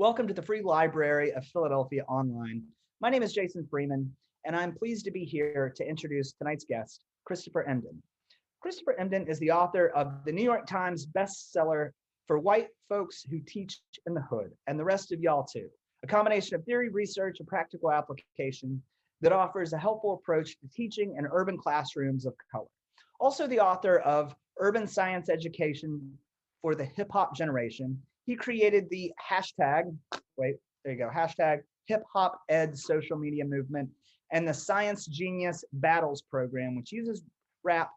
Welcome to the Free Library of Philadelphia Online. My name is Jason Freeman, and I'm pleased to be here to introduce tonight's guest, Christopher Emdin. Christopher Emdin is the author of the New York Times bestseller for white folks who teach in the hood, and the rest of y'all too, a combination of theory, research, and practical application that offers a helpful approach to teaching in urban classrooms of color. Also the author of Urban Science Education for the Hip Hop Generation, he created the hashtag, wait, there you go, hashtag hip hop ed social media movement and the Science Genius Battles program, which uses rap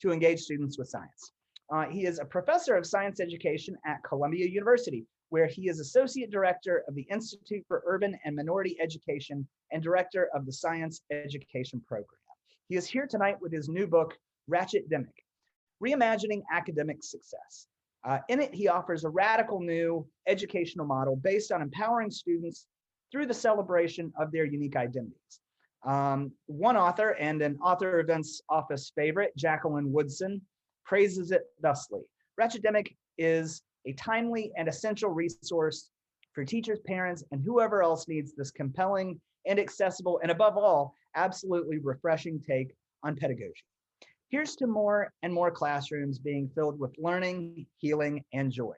to engage students with science. Uh, he is a professor of science education at Columbia University, where he is associate director of the Institute for Urban and Minority Education and director of the Science Education Program. He is here tonight with his new book, Ratchetdemic, Reimagining Academic Success. Uh, in it, he offers a radical new educational model based on empowering students through the celebration of their unique identities. Um, one author and an author events office favorite, Jacqueline Woodson, praises it thusly. Ratchetdemic is a timely and essential resource for teachers, parents, and whoever else needs this compelling and accessible, and above all, absolutely refreshing take on pedagogy. Here's to more and more classrooms being filled with learning, healing, and joy.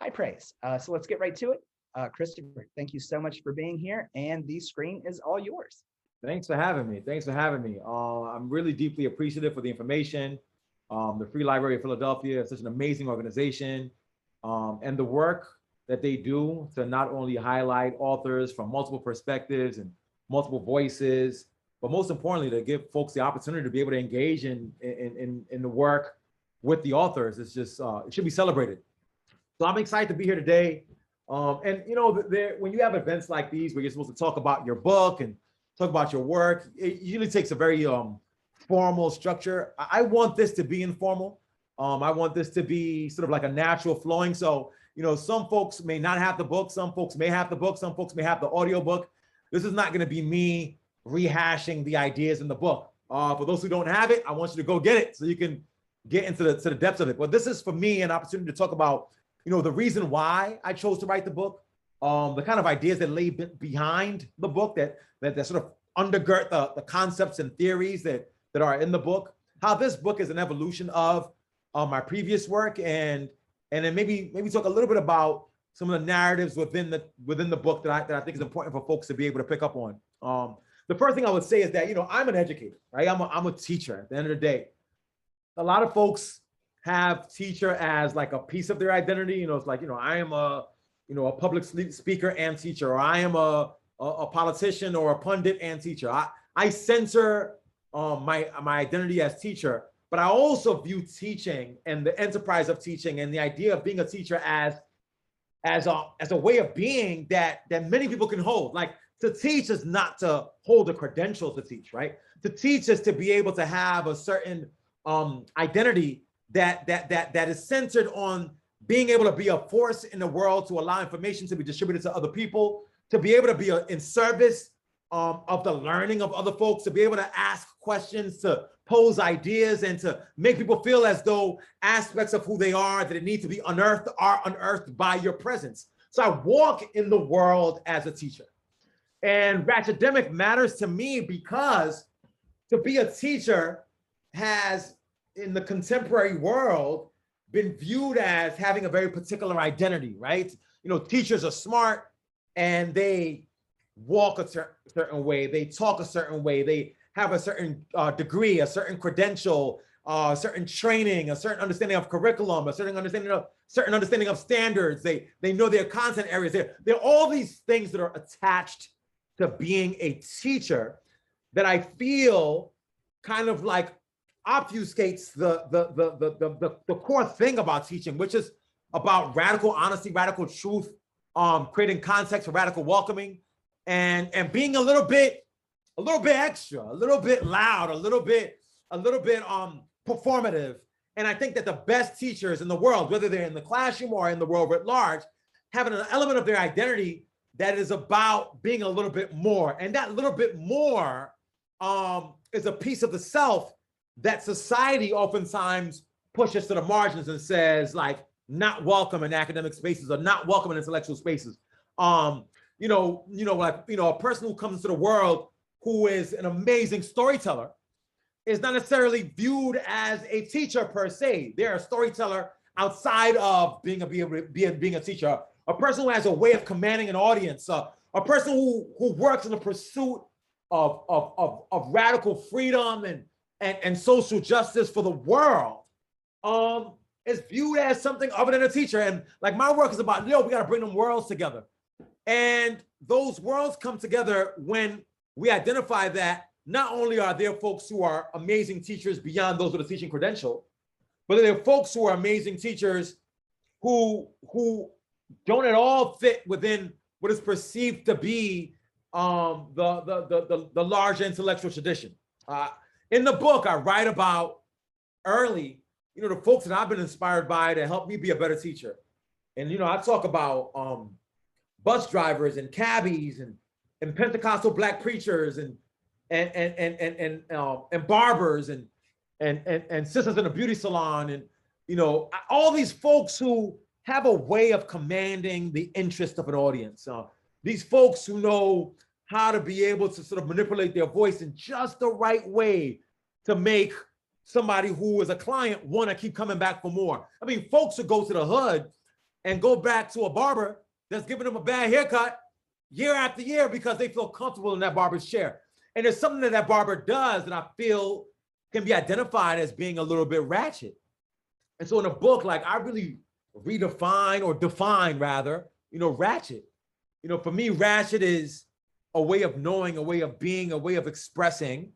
High praise. Uh, so let's get right to it. Uh, Christopher, thank you so much for being here, and the screen is all yours. Thanks for having me. Thanks for having me. Uh, I'm really deeply appreciative for the information. Um, the Free Library of Philadelphia is such an amazing organization, um, and the work that they do to not only highlight authors from multiple perspectives and multiple voices, but most importantly, to give folks the opportunity to be able to engage in, in, in, in the work with the authors. It's just, uh, it should be celebrated. So I'm excited to be here today. Um, and you know, there, when you have events like these where you're supposed to talk about your book and talk about your work, it usually takes a very um, formal structure. I want this to be informal. Um, I want this to be sort of like a natural flowing. So, you know, some folks may not have the book, some folks may have the book, some folks may have the audio book. This is not going to be me rehashing the ideas in the book. Uh, for those who don't have it, I want you to go get it so you can get into the, to the depths of it. But this is for me an opportunity to talk about, you know, the reason why I chose to write the book, um, the kind of ideas that lay behind the book that that, that sort of undergird the, the concepts and theories that that are in the book, how this book is an evolution of uh, my previous work, and and then maybe maybe talk a little bit about some of the narratives within the within the book that I that I think is important for folks to be able to pick up on. Um, the first thing I would say is that, you know, I'm an educator, right? I'm a, I'm a teacher at the end of the day. A lot of folks have teacher as like a piece of their identity. You know, it's like, you know, I am a, you know, a public speaker and teacher, or I am a, a, a politician or a pundit and teacher. I, I censor um, my, my identity as teacher, but I also view teaching and the enterprise of teaching and the idea of being a teacher as, as a, as a way of being that, that many people can hold. Like to teach is not to hold a credential to teach, right? To teach is to be able to have a certain um, identity that that that that is centered on being able to be a force in the world to allow information to be distributed to other people, to be able to be a, in service um, of the learning of other folks, to be able to ask questions, to pose ideas, and to make people feel as though aspects of who they are that it need to be unearthed are unearthed by your presence. So I walk in the world as a teacher. And Ratchetdemic matters to me because to be a teacher has, in the contemporary world, been viewed as having a very particular identity, right? You know, teachers are smart and they walk a cer certain way, they talk a certain way, they have a certain uh, degree, a certain credential, uh, a certain training, a certain understanding of curriculum, a certain understanding of certain understanding of standards. They they know their content areas. There, there are all these things that are attached to being a teacher that I feel kind of like obfuscates the, the, the, the, the, the, the core thing about teaching, which is about radical honesty, radical truth, um, creating context for radical welcoming and, and being a little bit, a little bit extra, a little bit loud, a little bit, a little bit um, performative. And I think that the best teachers in the world, whether they're in the classroom or in the world at large, having an element of their identity that is about being a little bit more. And that little bit more um, is a piece of the self that society oftentimes pushes to the margins and says like, not welcome in academic spaces or not welcome in intellectual spaces. Um, you know, you know, like you know, a person who comes to the world who is an amazing storyteller is not necessarily viewed as a teacher per se. They're a storyteller outside of being a being, being, being a teacher. A person who has a way of commanding an audience. Uh, a person who who works in the pursuit of of of, of radical freedom and, and and social justice for the world. Um, is viewed as something other than a teacher. And like my work is about, yo, we got to bring them worlds together. And those worlds come together when we identify that not only are there folks who are amazing teachers beyond those with a teaching credential, but there are folks who are amazing teachers who who don't at all fit within what is perceived to be um, the, the, the, the, the large intellectual tradition. Uh, in the book, I write about early, you know, the folks that I've been inspired by to help me be a better teacher. And, you know, I talk about um, bus drivers and cabbies and, and Pentecostal black preachers and and and and and and, um, and barbers and, and and and sisters in a beauty salon and you know all these folks who have a way of commanding the interest of an audience. Uh, these folks who know how to be able to sort of manipulate their voice in just the right way to make somebody who is a client want to keep coming back for more. I mean, folks who go to the hood and go back to a barber that's giving them a bad haircut year after year because they feel comfortable in that barber's chair. And there's something that that barber does that I feel can be identified as being a little bit ratchet. And so in a book, like I really redefine or define rather, you know, ratchet. You know, for me, ratchet is a way of knowing, a way of being, a way of expressing.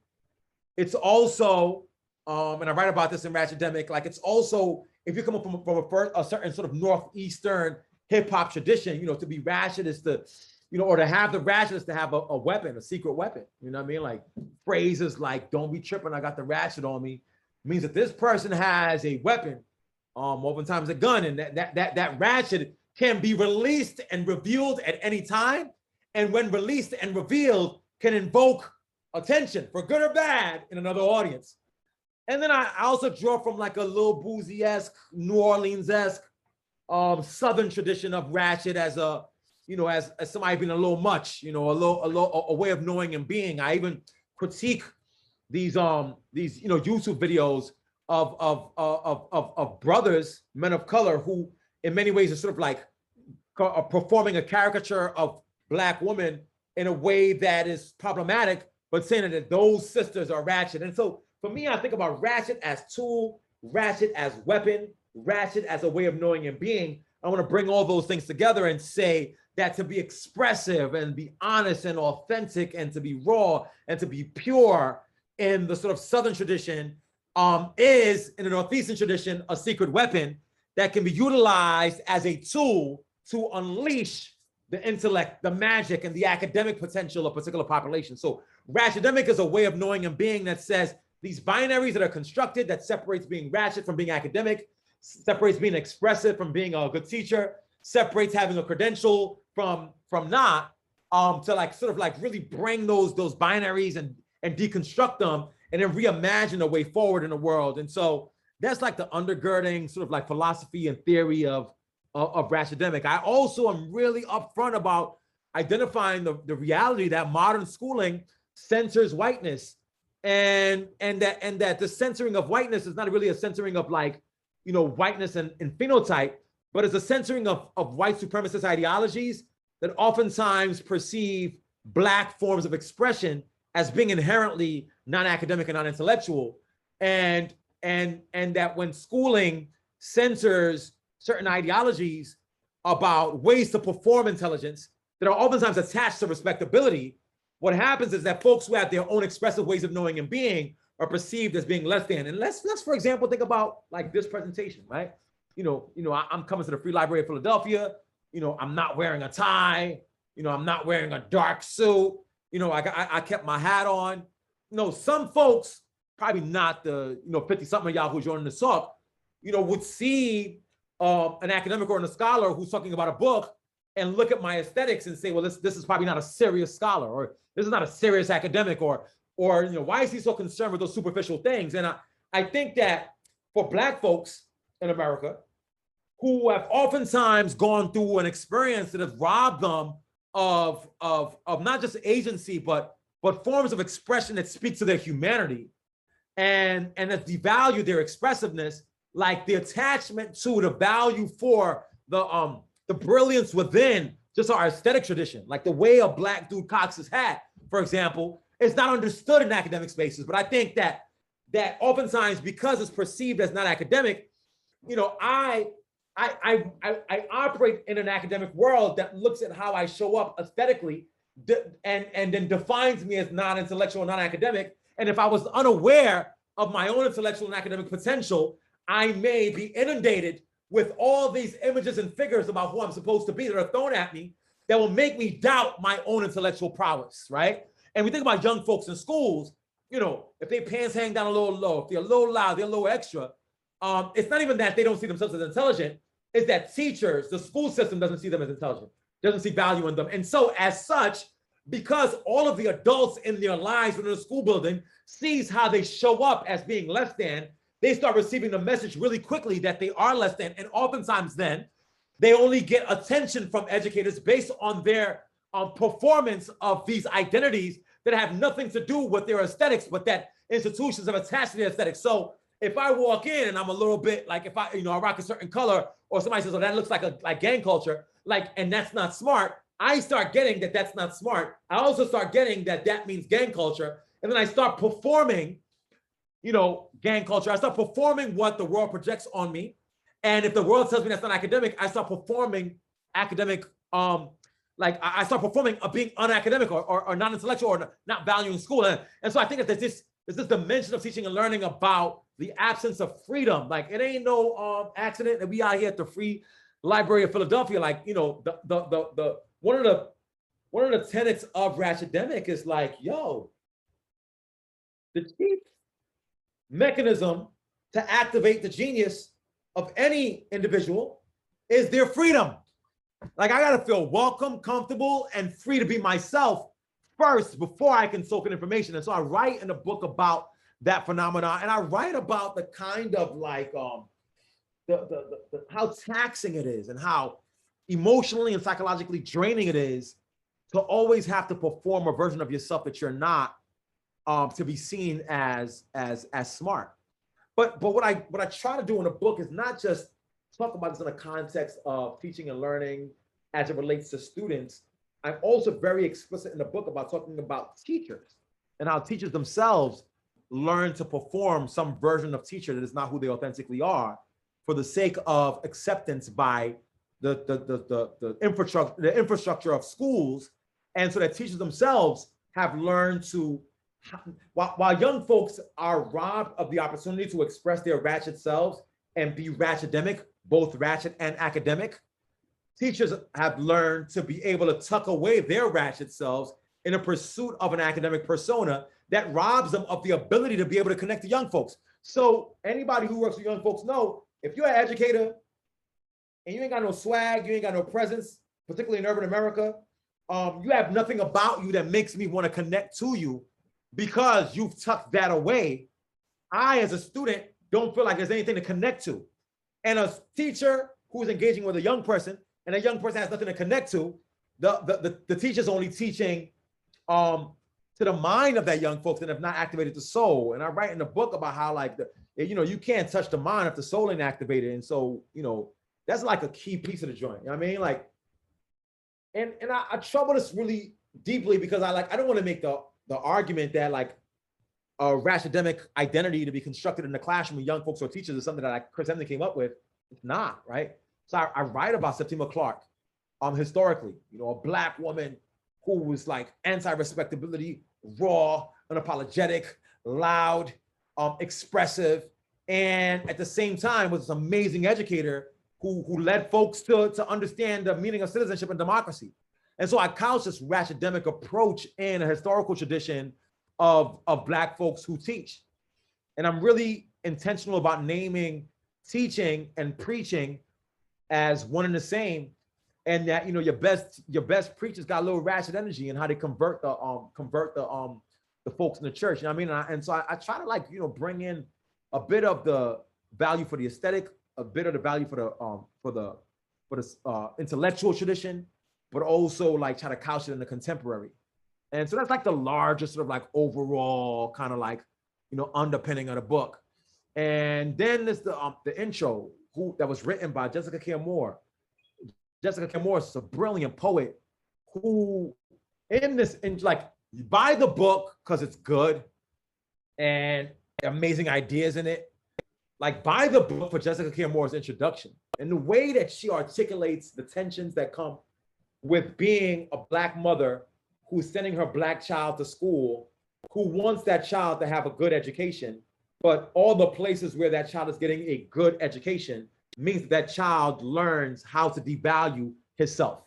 It's also, um, and I write about this in Ratchetdemic, like it's also, if you come up from, from a, first, a certain sort of Northeastern hip hop tradition, you know, to be ratchet is to, you know, or to have the ratchet is to have a, a weapon, a secret weapon. You know what I mean? Like phrases like, don't be tripping, I got the ratchet on me, means that this person has a weapon, um, oftentimes a gun, and that that that, that ratchet can be released and revealed at any time. And when released and revealed, can invoke attention for good or bad in another audience. And then I, I also draw from like a little boozy-esque, New Orleans-esque um, Southern tradition of ratchet as a, you know, as, as somebody being a little much, you know, a little, a little, a way of knowing and being. I even critique these, um, these, you know, YouTube videos of, of, of, of, of brothers, men of color, who in many ways are sort of like performing a caricature of black women in a way that is problematic, but saying that those sisters are ratchet. And so for me, I think about ratchet as tool, ratchet as weapon, ratchet as a way of knowing and being. I want to bring all those things together and say that to be expressive and be honest and authentic and to be raw and to be pure in the sort of Southern tradition um, is, in the Northeastern tradition, a secret weapon that can be utilized as a tool to unleash the intellect, the magic, and the academic potential of particular population. So ratchetdemic is a way of knowing and being that says these binaries that are constructed that separates being ratchet from being academic, separates being expressive from being a good teacher, separates having a credential from from not, um, to like sort of like really bring those those binaries and and deconstruct them and then reimagine a way forward in the world. And so that's like the undergirding sort of like philosophy and theory of of, of Ratchetdemic. I also am really upfront about identifying the, the reality that modern schooling censors whiteness and and that and that the censoring of whiteness is not really a censoring of like you know whiteness and, and phenotype but it's a censoring of, of white supremacist ideologies that oftentimes perceive black forms of expression as being inherently non-academic and non-intellectual and and and that when schooling censors certain ideologies about ways to perform intelligence that are oftentimes attached to respectability, what happens is that folks who have their own expressive ways of knowing and being are perceived as being less than. And let's let's for example think about like this presentation, right? You know, you know, I, am coming to the Free Library of Philadelphia. You know, I'm not wearing a tie. You know, I'm not wearing a dark suit. You know, I I, I kept my hat on. You know, some folks, probably not the you know 50 something of y'all who's joining the talk, you know, would see um, an academic or a scholar who's talking about a book and look at my aesthetics and say, well, this, this is probably not a serious scholar, or this is not a serious academic, or, or, you know, why is he so concerned with those superficial things? And I, I think that for Black folks in America who have oftentimes gone through an experience that has robbed them of, of, of not just agency, but, but forms of expression that speak to their humanity and, and that devalue their expressiveness, like the attachment to the value for the, um, the brilliance within just our aesthetic tradition, like the way a black dude cocks his hat, for example, is not understood in academic spaces. But I think that that oftentimes because it's perceived as not academic, you know, I I, I, I, operate in an academic world that looks at how I show up aesthetically and, and then defines me as non-intellectual, non-academic. And if I was unaware of my own intellectual and academic potential, I may be inundated with all these images and figures about who I'm supposed to be that are thrown at me that will make me doubt my own intellectual prowess, right? And we think about young folks in schools, you know, if their pants hang down a little low, if they're a little loud, they're a little extra, um, it's not even that they don't see themselves as intelligent, is that teachers, the school system doesn't see them as intelligent, doesn't see value in them. And so as such, because all of the adults in their lives within the school building sees how they show up as being less than, they start receiving the message really quickly that they are less than. And oftentimes then they only get attention from educators based on their um, performance of these identities that have nothing to do with their aesthetics, but that institutions have attached to their aesthetics. So if I walk in and I'm a little bit like if I, you know, I rock a certain color, or somebody says, "Oh, that looks like a like gang culture," like, and that's not smart. I start getting that that's not smart. I also start getting that that means gang culture, and then I start performing, you know, gang culture. I start performing what the world projects on me, and if the world tells me that's not academic, I start performing academic, um, like I start performing of being unacademic or, or, or non-intellectual or not valuing school, and, and so I think that there's this there's this dimension of teaching and learning about the absence of freedom. Like it ain't no um, accident that we out here at the Free Library of Philadelphia. Like you know, the the the, the one of the one of the tenets of Ratchetdemic is like, yo, the chief mechanism to activate the genius of any individual is their freedom. Like I gotta feel welcome, comfortable, and free to be myself first before I can soak in information. And so I write in a book about that phenomenon. And I write about the kind of like um the, the, the, the, how taxing it is and how emotionally and psychologically draining it is to always have to perform a version of yourself that you're not um to be seen as as as smart. But but what I what I try to do in the book is not just talk about this in the context of teaching and learning as it relates to students. I'm also very explicit in the book about talking about teachers and how teachers themselves learn to perform some version of teacher that is not who they authentically are for the sake of acceptance by the, the, the, the, the infrastructure, the infrastructure of schools. And so that teachers themselves have learned to, while, while young folks are robbed of the opportunity to express their ratchet selves and be ratchetdemic, both ratchet and academic, teachers have learned to be able to tuck away their ratchet selves in a pursuit of an academic persona that robs them of the ability to be able to connect to young folks. So anybody who works with young folks know if you're an educator and you ain't got no swag, you ain't got no presence, particularly in urban America, um, you have nothing about you that makes me want to connect to you because you've tucked that away. I, as a student, don't feel like there's anything to connect to. And a teacher who's engaging with a young person and a young person has nothing to connect to, the, the, the, the teacher's only teaching um, to the mind of that young folks and have not activated the soul. And I write in the book about how like the you know you can't touch the mind if the soul ain't activated. And so you know that's like a key piece of the joint. You know I mean, like, and and I, I trouble this really deeply because I like I don't want to make the the argument that like a ratchetdemic identity to be constructed in the classroom with young folks or teachers is something that like Chris Emdin came up with. It's not right. So I, I write about Septima Clark, um, historically, you know, a black woman who was like anti-respectability, raw, unapologetic, loud, um, expressive, and at the same time was this amazing educator who, who led folks to, to understand the meaning of citizenship and democracy. And so I couch this ratchetdemic approach in a historical tradition of, of Black folks who teach. And I'm really intentional about naming teaching and preaching as one and the same and that you know your best your best preachers got a little ratchet energy and how they convert the um convert the um the folks in the church. You know what I mean? And, I, and so I, I, try to like you know bring in a bit of the value for the aesthetic a bit of the value for the um for the for the uh, intellectual tradition, but also like try to couch it in the contemporary. And so that's like the largest sort of like overall kind of like you know underpinning of the book. And then there's the um the intro who that was written by Jessica Care Moore. Jessica Care Moore is a brilliant poet who in this in like buy the book because it's good and amazing ideas in it. Like buy the book for Jessica Care Moore's introduction and the way that she articulates the tensions that come with being a black mother who's sending her black child to school, who wants that child to have a good education, but all the places where that child is getting a good education means that, that child learns how to devalue himself,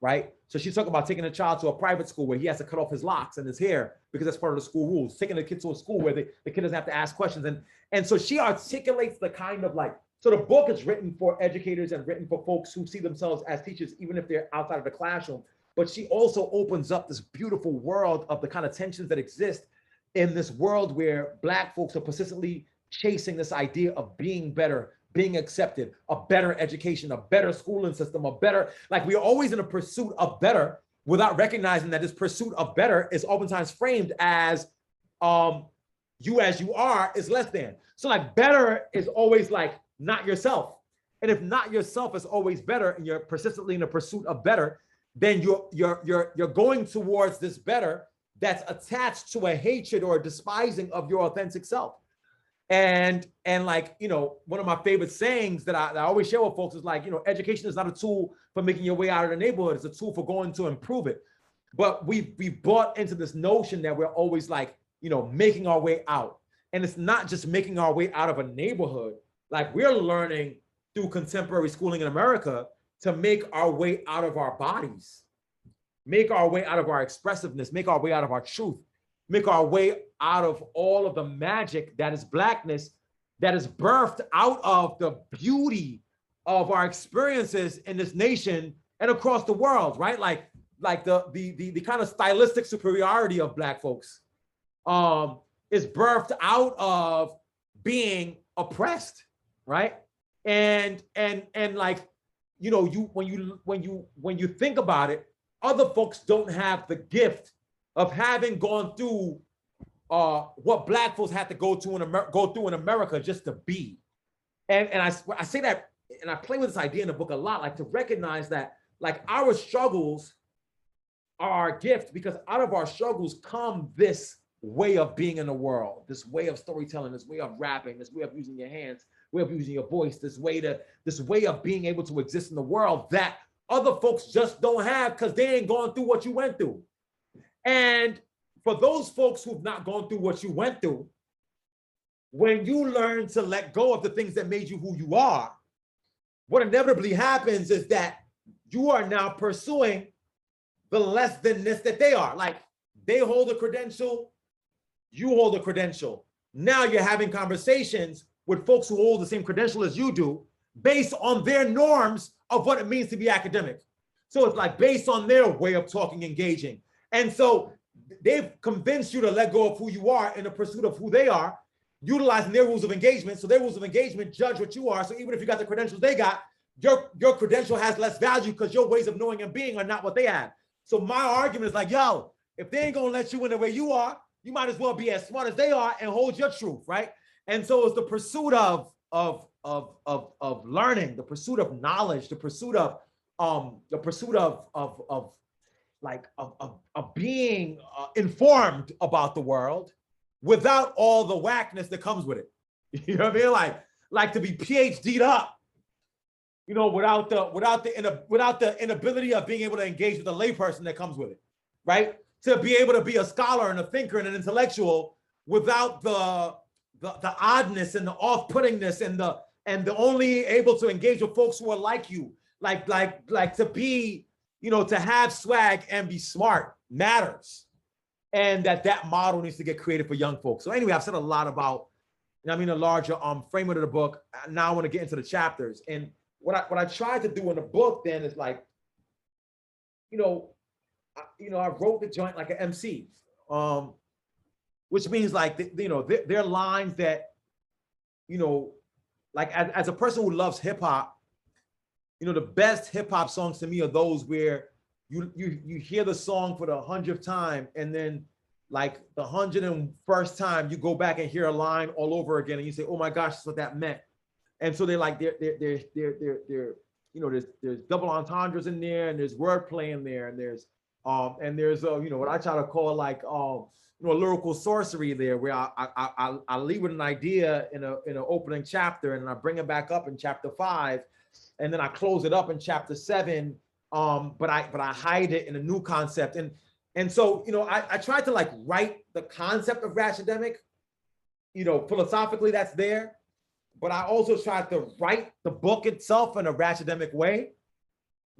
right? So she's talking about taking a child to a private school where he has to cut off his locks and his hair because that's part of the school rules. Taking the kid to a school where the, the kid doesn't have to ask questions. And, and so she articulates the kind of like, so the book is written for educators and written for folks who see themselves as teachers, even if they're outside of the classroom. But she also opens up this beautiful world of the kind of tensions that exist in this world where Black folks are persistently chasing this idea of being better, being accepted, a better education, a better schooling system, a better, like we're always in a pursuit of better without recognizing that this pursuit of better is oftentimes framed as um, you as you are is less than. So like better is always like not yourself. And if not yourself is always better and you're persistently in a pursuit of better, then you're you're you're you're going towards this better that's attached to a hatred or a despising of your authentic self. And and like you know, one of my favorite sayings that I, that I always share with folks is like, you know, education is not a tool for making your way out of the neighborhood; it's a tool for going to improve it. But we've we've bought into this notion that we're always like, you know, making our way out, and it's not just making our way out of a neighborhood. Like we're learning through contemporary schooling in America to make our way out of our bodies, make our way out of our expressiveness, make our way out of our truth, make our way out of all of the magic that is blackness that is birthed out of the beauty of our experiences in this nation and across the world, right? Like, like the the the, the kind of stylistic superiority of black folks um, is birthed out of being oppressed, right? And and and like you know, you when you when you when you think about it, other folks don't have the gift of having gone through uh, what black folks had to go to in Amer- go through in America just to be. And and I I say that and I play with this idea in the book a lot, like to recognize that like our struggles are our gift because out of our struggles come this way of being in the world, this way of storytelling, this way of rapping, this way of using your hands, way of using your voice, this way to this way of being able to exist in the world that other folks just don't have because they ain't gone through what you went through. And for those folks who've not gone through what you went through, when you learn to let go of the things that made you who you are, what inevitably happens is that you are now pursuing the less thanness that they are. Like they hold a credential, you hold a credential. Now you're having conversations with folks who hold the same credential as you do based on their norms of what it means to be academic. So it's like based on their way of talking, engaging. And so they've convinced you to let go of who you are in the pursuit of who they are, utilizing their rules of engagement. So their rules of engagement judge what you are. So even if you got the credentials they got, your, your credential has less value because your ways of knowing and being are not what they have. So my argument is like, yo, if they ain't gonna let you in the way you are, you might as well be as smart as they are and hold your truth, right? And so it's the pursuit of of of of of learning, the pursuit of knowledge, the pursuit of um the pursuit of of of like of of, of being uh, informed about the world without all the whackness that comes with it. You know what I mean? Like like to be PhD'd up, you know, without the without the without the inability of being able to engage with a layperson that comes with it, right? To be able to be a scholar and a thinker and an intellectual without the the, the oddness and the off-puttingness and the and the only able to engage with folks who are like you like like like to be you know to have swag and be smart matters. And that that model needs to get created for young folks. So anyway i've said a lot about you know, i mean a larger um framework of the book. Now i want to get into the chapters. And what i what i tried to do in the book then is like you know I, you know i wrote the joint like an mc um which means like you know they're, they're lines that you know like as, as a person who loves hip hop, you know, the best hip hop songs to me are those where you you you hear the song for the hundredth time and then like the hundred and first time you go back and hear a line all over again and you say, oh my gosh, that's what that meant. And so they're like they're they're they're they're they're, they're you know there's there's double entendres in there and there's wordplay in there and there's um and there's uh you know what I try to call like um you know lyrical sorcery there where I I I, I leave with an idea in a in an opening chapter and I bring it back up in chapter five and then I close it up in chapter seven um but I but I hide it in a new concept. And and so you know I I tried to like write the concept of Ratchetdemic you know philosophically that's there but I also tried to write the book itself in a Ratchetdemic way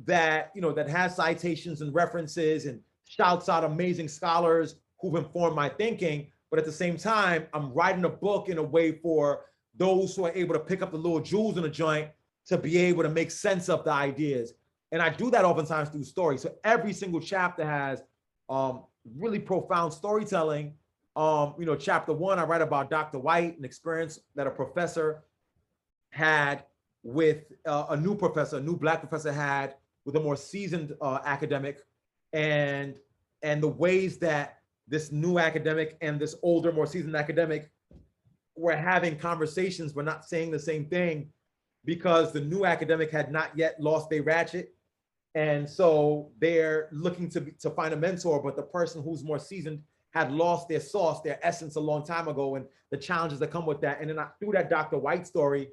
that, you know, that has citations and references and shouts out amazing scholars who've informed my thinking. But at the same time, I'm writing a book in a way for those who are able to pick up the little jewels in the joint to be able to make sense of the ideas. And I do that oftentimes through stories. So every single chapter has um, really profound storytelling. Um, you know, chapter one, I write about Dr. White, an experience that a professor had with uh, a new professor, a new black professor had with a more seasoned uh, academic, and and the ways that this new academic and this older, more seasoned academic were having conversations, but not saying the same thing because the new academic had not yet lost their ratchet. And so they're looking to, to find a mentor, but the person who's more seasoned had lost their sauce, their essence a long time ago, and the challenges that come with that. And then I, through that Dr. White story,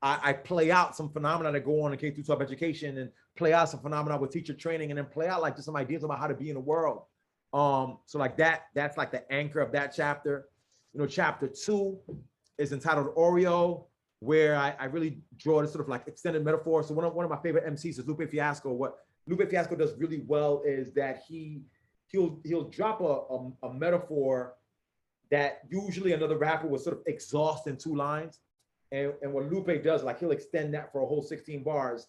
I, I, play out some phenomena that go on in K through 12 education and play out some phenomena with teacher training and then play out like just some ideas about how to be in the world. Um, so like that, that's like the anchor of that chapter. You know, chapter two is entitled Oreo, where I, I really draw this sort of like extended metaphor. So one of one of my favorite MCs is Lupe Fiasco. What Lupe Fiasco does really well is that he he'll he'll drop a, a, a metaphor that usually another rapper would sort of exhaust in two lines and, and what Lupe does, like he'll extend that for a whole 16 bars.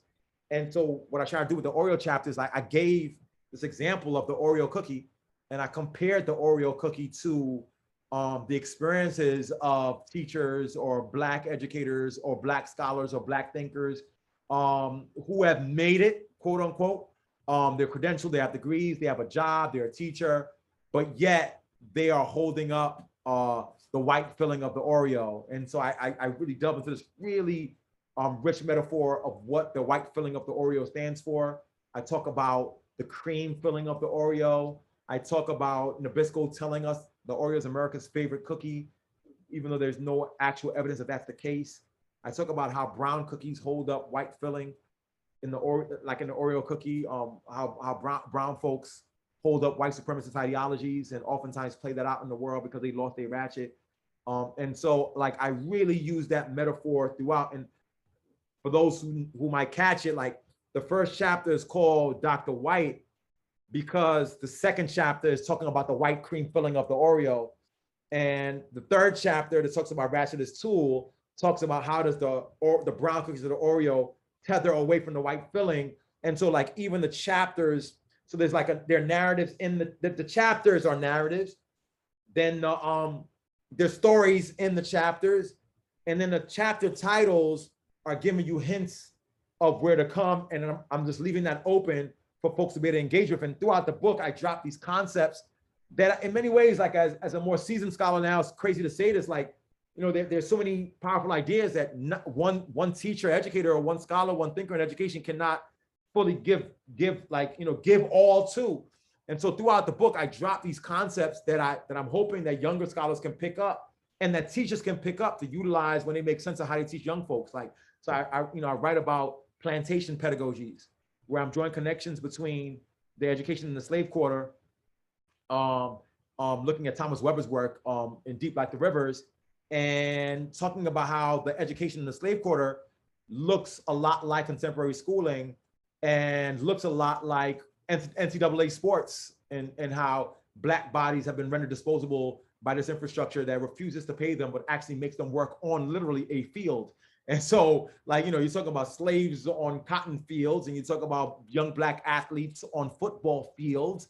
And so what I try to do with the Oreo chapter is like I gave this example of the Oreo cookie and I compared the Oreo cookie to um, the experiences of teachers or black educators or black scholars or black thinkers um, who have made it, quote unquote. Um, they're credentialed, they have degrees, they have a job, they're a teacher, but yet they are holding up uh, the white filling of the Oreo. And so I, I, I really delve into this really um, rich metaphor of what the white filling of the Oreo stands for. I talk about the cream filling of the Oreo. I talk about Nabisco telling us the Oreo is America's favorite cookie, even though there's no actual evidence that that's the case. I talk about how brown cookies hold up white filling in the or like in the Oreo cookie, um, how, how brown, brown folks hold up white supremacist ideologies and oftentimes play that out in the world because they lost their ratchet. Um, and so like I really use that metaphor throughout. And for those who, who might catch it, like the first chapter is called Dr. White because the second chapter is talking about the white cream filling of the Oreo. And the third chapter that talks about Ratchet's tool talks about how does the or the brown cookies of the Oreo tether away from the white filling. And so like even the chapters, so there's like a there are narratives in the, the, the chapters are narratives. Then the um there's stories in the chapters, and then the chapter titles are giving you hints of where to come. And I'm, I'm just leaving that open for folks to be able to engage with. And throughout the book, I drop these concepts that in many ways, like as, as a more seasoned scholar now, it's crazy to say this, like, you know, there, there's so many powerful ideas that not one one teacher, educator, or one scholar, one thinker in education cannot fully give give like you know give all to. And so throughout the book, I drop these concepts that I that I'm hoping that younger scholars can pick up and that teachers can pick up to utilize when they make sense of how they teach young folks. Like, so I, I you know, I write about plantation pedagogies, where I'm drawing connections between the education in the slave quarter, um, um, looking at Thomas Webber's work um, in Deep Like the Rivers, and talking about how the education in the slave quarter looks a lot like contemporary schooling and looks a lot like NCAA sports and, and how black bodies have been rendered disposable by this infrastructure that refuses to pay them, but actually makes them work on literally a field. And so, like, you know, you talk about slaves on cotton fields and you talk about young black athletes on football fields.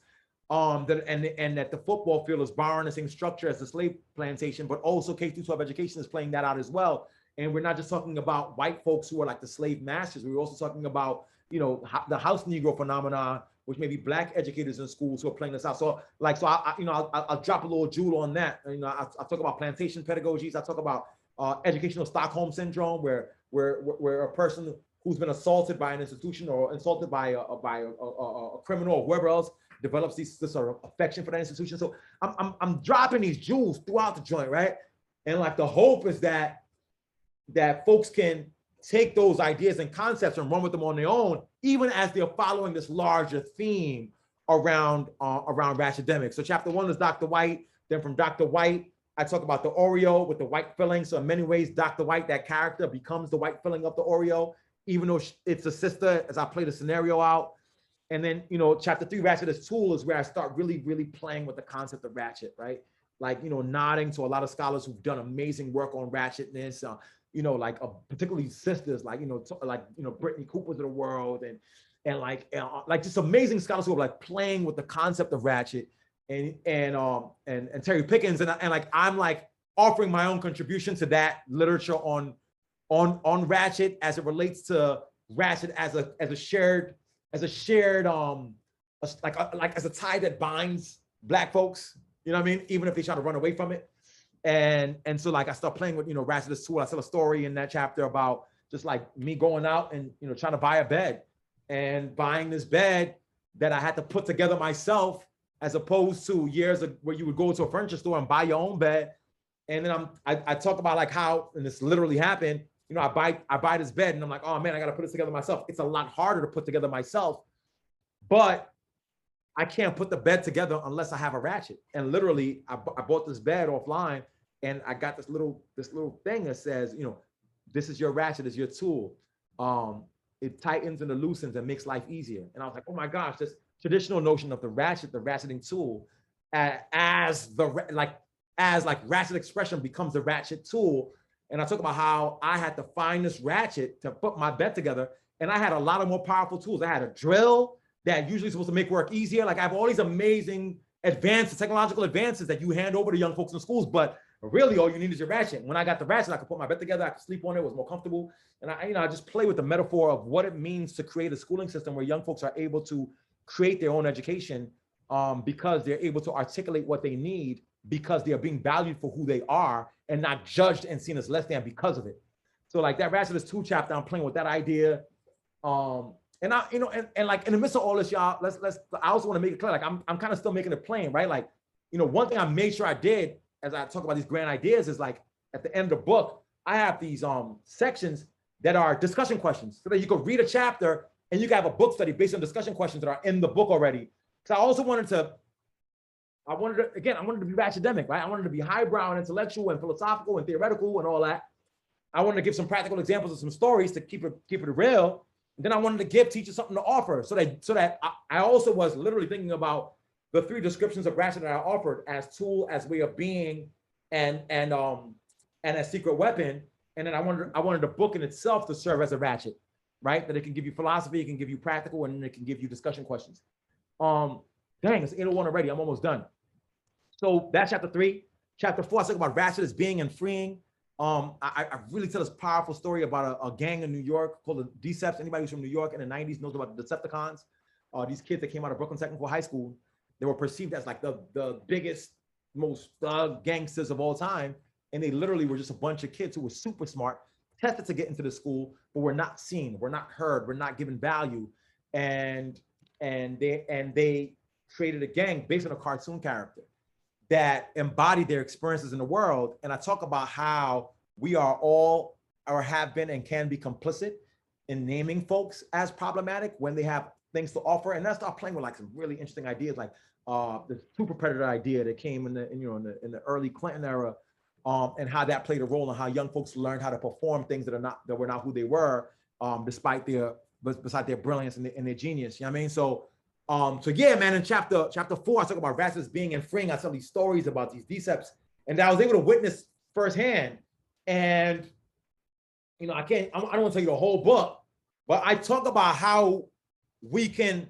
Um, that, and, and that the football field is borrowing the same structure as the slave plantation, but also K through 12 education is playing that out as well. And we're not just talking about white folks who are like the slave masters. We're also talking about, you know, the house Negro phenomenon, which may be black educators in schools who are playing this out. So like, so I, I you know, I'll, I'll- drop a little jewel on that. You know, I, I talk about plantation pedagogies. I talk about uh, educational Stockholm syndrome, where, where, where- a person who's been assaulted by an institution or insulted by a, by a, a, a- criminal or whoever else develops these, this sort of affection for that institution. So I'm, I'm, I'm dropping these jewels throughout the joint, right? And like the hope is that that folks can take those ideas and concepts and run with them on their own, even as they're following this larger theme around uh, around Ratchetdemic. So chapter one is Dr. White. Then from Dr. White, I talk about the Oreo with the white filling. So in many ways, Dr. White, that character, becomes the white filling of the Oreo, even though it's a sister. As I play the scenario out, and then you know, chapter three, Ratchet as tool, is where I start really, really playing with the concept of ratchet, right? Like you know, nodding to a lot of scholars who've done amazing work on ratchetness. Uh, you know, like uh, particularly sisters, like you know, t- like you know, Brittney Cooper's of the world, and and like uh, like just amazing scholars who are like playing with the concept of ratchet, and and um and and Therí Pickens, and and like I'm like offering my own contribution to that literature on on on ratchet as it relates to ratchet as a as a shared as a shared um a like a, like as a tie that binds black folks. You know what I mean? Even if they try to run away from it and and so like I start playing with you know Ratchet as tool. I tell a story in that chapter about just like me going out and you know trying to buy a bed and buying this bed that I had to put together myself, as opposed to years of, where you would go to a furniture store and buy your own bed. And then I'm I, I talk about like how and this literally happened. You know, I buy I buy this bed and I'm like, oh man, I got to put this together myself. It's a lot harder to put together myself, but I can't put the bed together unless I have a ratchet. And literally, I, I bought this bed offline and I got this little this little thing that says, you know, this is your ratchet, is your tool. Um, it tightens and it loosens and makes life easier. And I was like, oh my gosh, this traditional notion of the ratchet, the ratcheting tool, a- as the like as like ratchet expression becomes the ratchet tool. And I talk about how I had to find this ratchet to put my bed together. And I had a lot of more powerful tools. I had a drill that usually supposed to make work easier. Like I have all these amazing advances, technological advances that you hand over to young folks in schools, but really all you need is your ratchet. When I got the ratchet, I could put my bed together, I could sleep on it, it was more comfortable. And I, you know, I just play with the metaphor of what it means to create a schooling system where young folks are able to create their own education um, because they're able to articulate what they need because they are being valued for who they are and not judged and seen as less than because of it. So like that Ratchet two chapter, I'm playing with that idea. Um, and I, you know, and, and like in the midst of all this, y'all, let's let's I also want to make it clear, like I'm I'm kind of still making it plain, right? Like, you know, one thing I made sure I did as I talk about these grand ideas is like at the end of the book, I have these um sections that are discussion questions so that you could read a chapter and you can have a book study based on discussion questions that are in the book already. So I also wanted to, I wanted to, again, I wanted to be academic, right? I wanted to be highbrow and intellectual and philosophical and theoretical and all that. I wanted to give some practical examples of some stories to keep it keep it real. And then I wanted to give teachers something to offer so that so that I, I also was literally thinking about the three descriptions of ratchet that I offered as tool, as way of being, and and um and a secret weapon. And then I wanted I wanted the book in itself to serve as a ratchet, right? That it can give you philosophy, it can give you practical, and it can give you discussion questions. Um, dang, it's 801 already. I'm almost done. So that's chapter three. Chapter four, I talk about ratchet as being and freeing. Um, I, I really tell this powerful story about a, a gang in New York called the Deceps. Anybody who's from New York in the 90s knows about the Decepticons. Uh, these kids that came out of Brooklyn Technical High School, they were perceived as like the, the biggest, most gangsters of all time. And they literally were just a bunch of kids who were super smart, tested to get into the school, but we're not seen, we're not heard, we're not given value. And and they and they created a gang based on a cartoon character that embodied their experiences in the world. And I talk about how we are all or have been and can be complicit in naming folks as problematic when they have things to offer. And I start playing with like some really interesting ideas, like uh, the super predator idea that came in the in, you know in the in the early Clinton era, um, and how that played a role in how young folks learned how to perform things that are not that were not who they were, um, despite their beside their brilliance and their, and their genius. You know what I mean? So um, so yeah, man, in chapter chapter four, I talk about ratchets being and freeing. I tell these stories about these decepts, and I was able to witness firsthand. And you know, I can't, I don't want to tell you the whole book, but I talk about how we can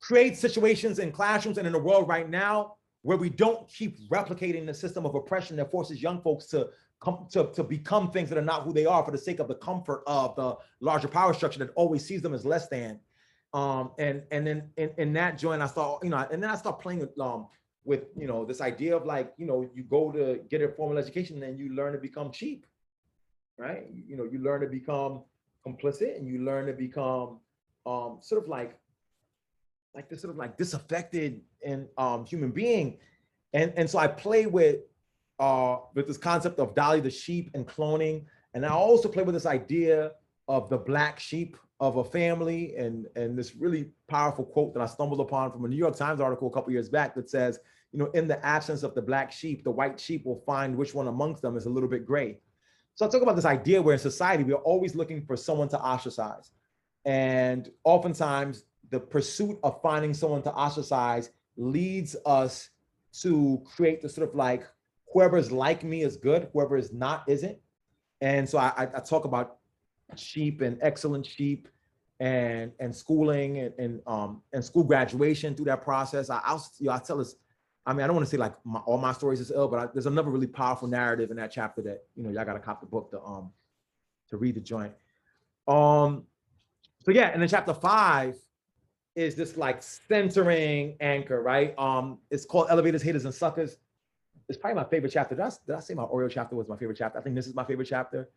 create situations in classrooms and in the world right now where we don't keep replicating the system of oppression that forces young folks to come to, to become things that are not who they are for the sake of the comfort of the larger power structure that always sees them as less than. Um, and and then in, in that joint, I saw, you know, and then I start playing with um with you know this idea of like, you know, you go to get a formal education and you learn to become cheap, right? You know, you learn to become complicit and you learn to become um sort of like like this sort of like disaffected and um human being. And and so I play with uh with this concept of Dolly the sheep and cloning. And I also play with this idea of the black sheep of a family and and this really powerful quote that I stumbled upon from a New York Times article a couple years back that says, you know, in the absence of the black sheep, the white sheep will find which one amongst them is a little bit gray. So I talk about this idea where in society we're always looking for someone to ostracize. And oftentimes the pursuit of finding someone to ostracize leads us to create the sort of like whoever's like me is good, whoever is not isn't. And so I, I talk about sheep and excellent sheep and and schooling and and um and school graduation through that process. I, I'll you know, I tell us. I mean, I don't want to say like my, all my stories is ill, but I, there's another really powerful narrative in that chapter that you know y'all got to cop the book to um to read the joint. Um, so yeah, and then chapter five is this like centering anchor, right? Um, it's called Elevators, Haters, and Suckers. It's probably my favorite chapter. Did I, did I say my Oreo chapter was my favorite chapter? I think this is my favorite chapter.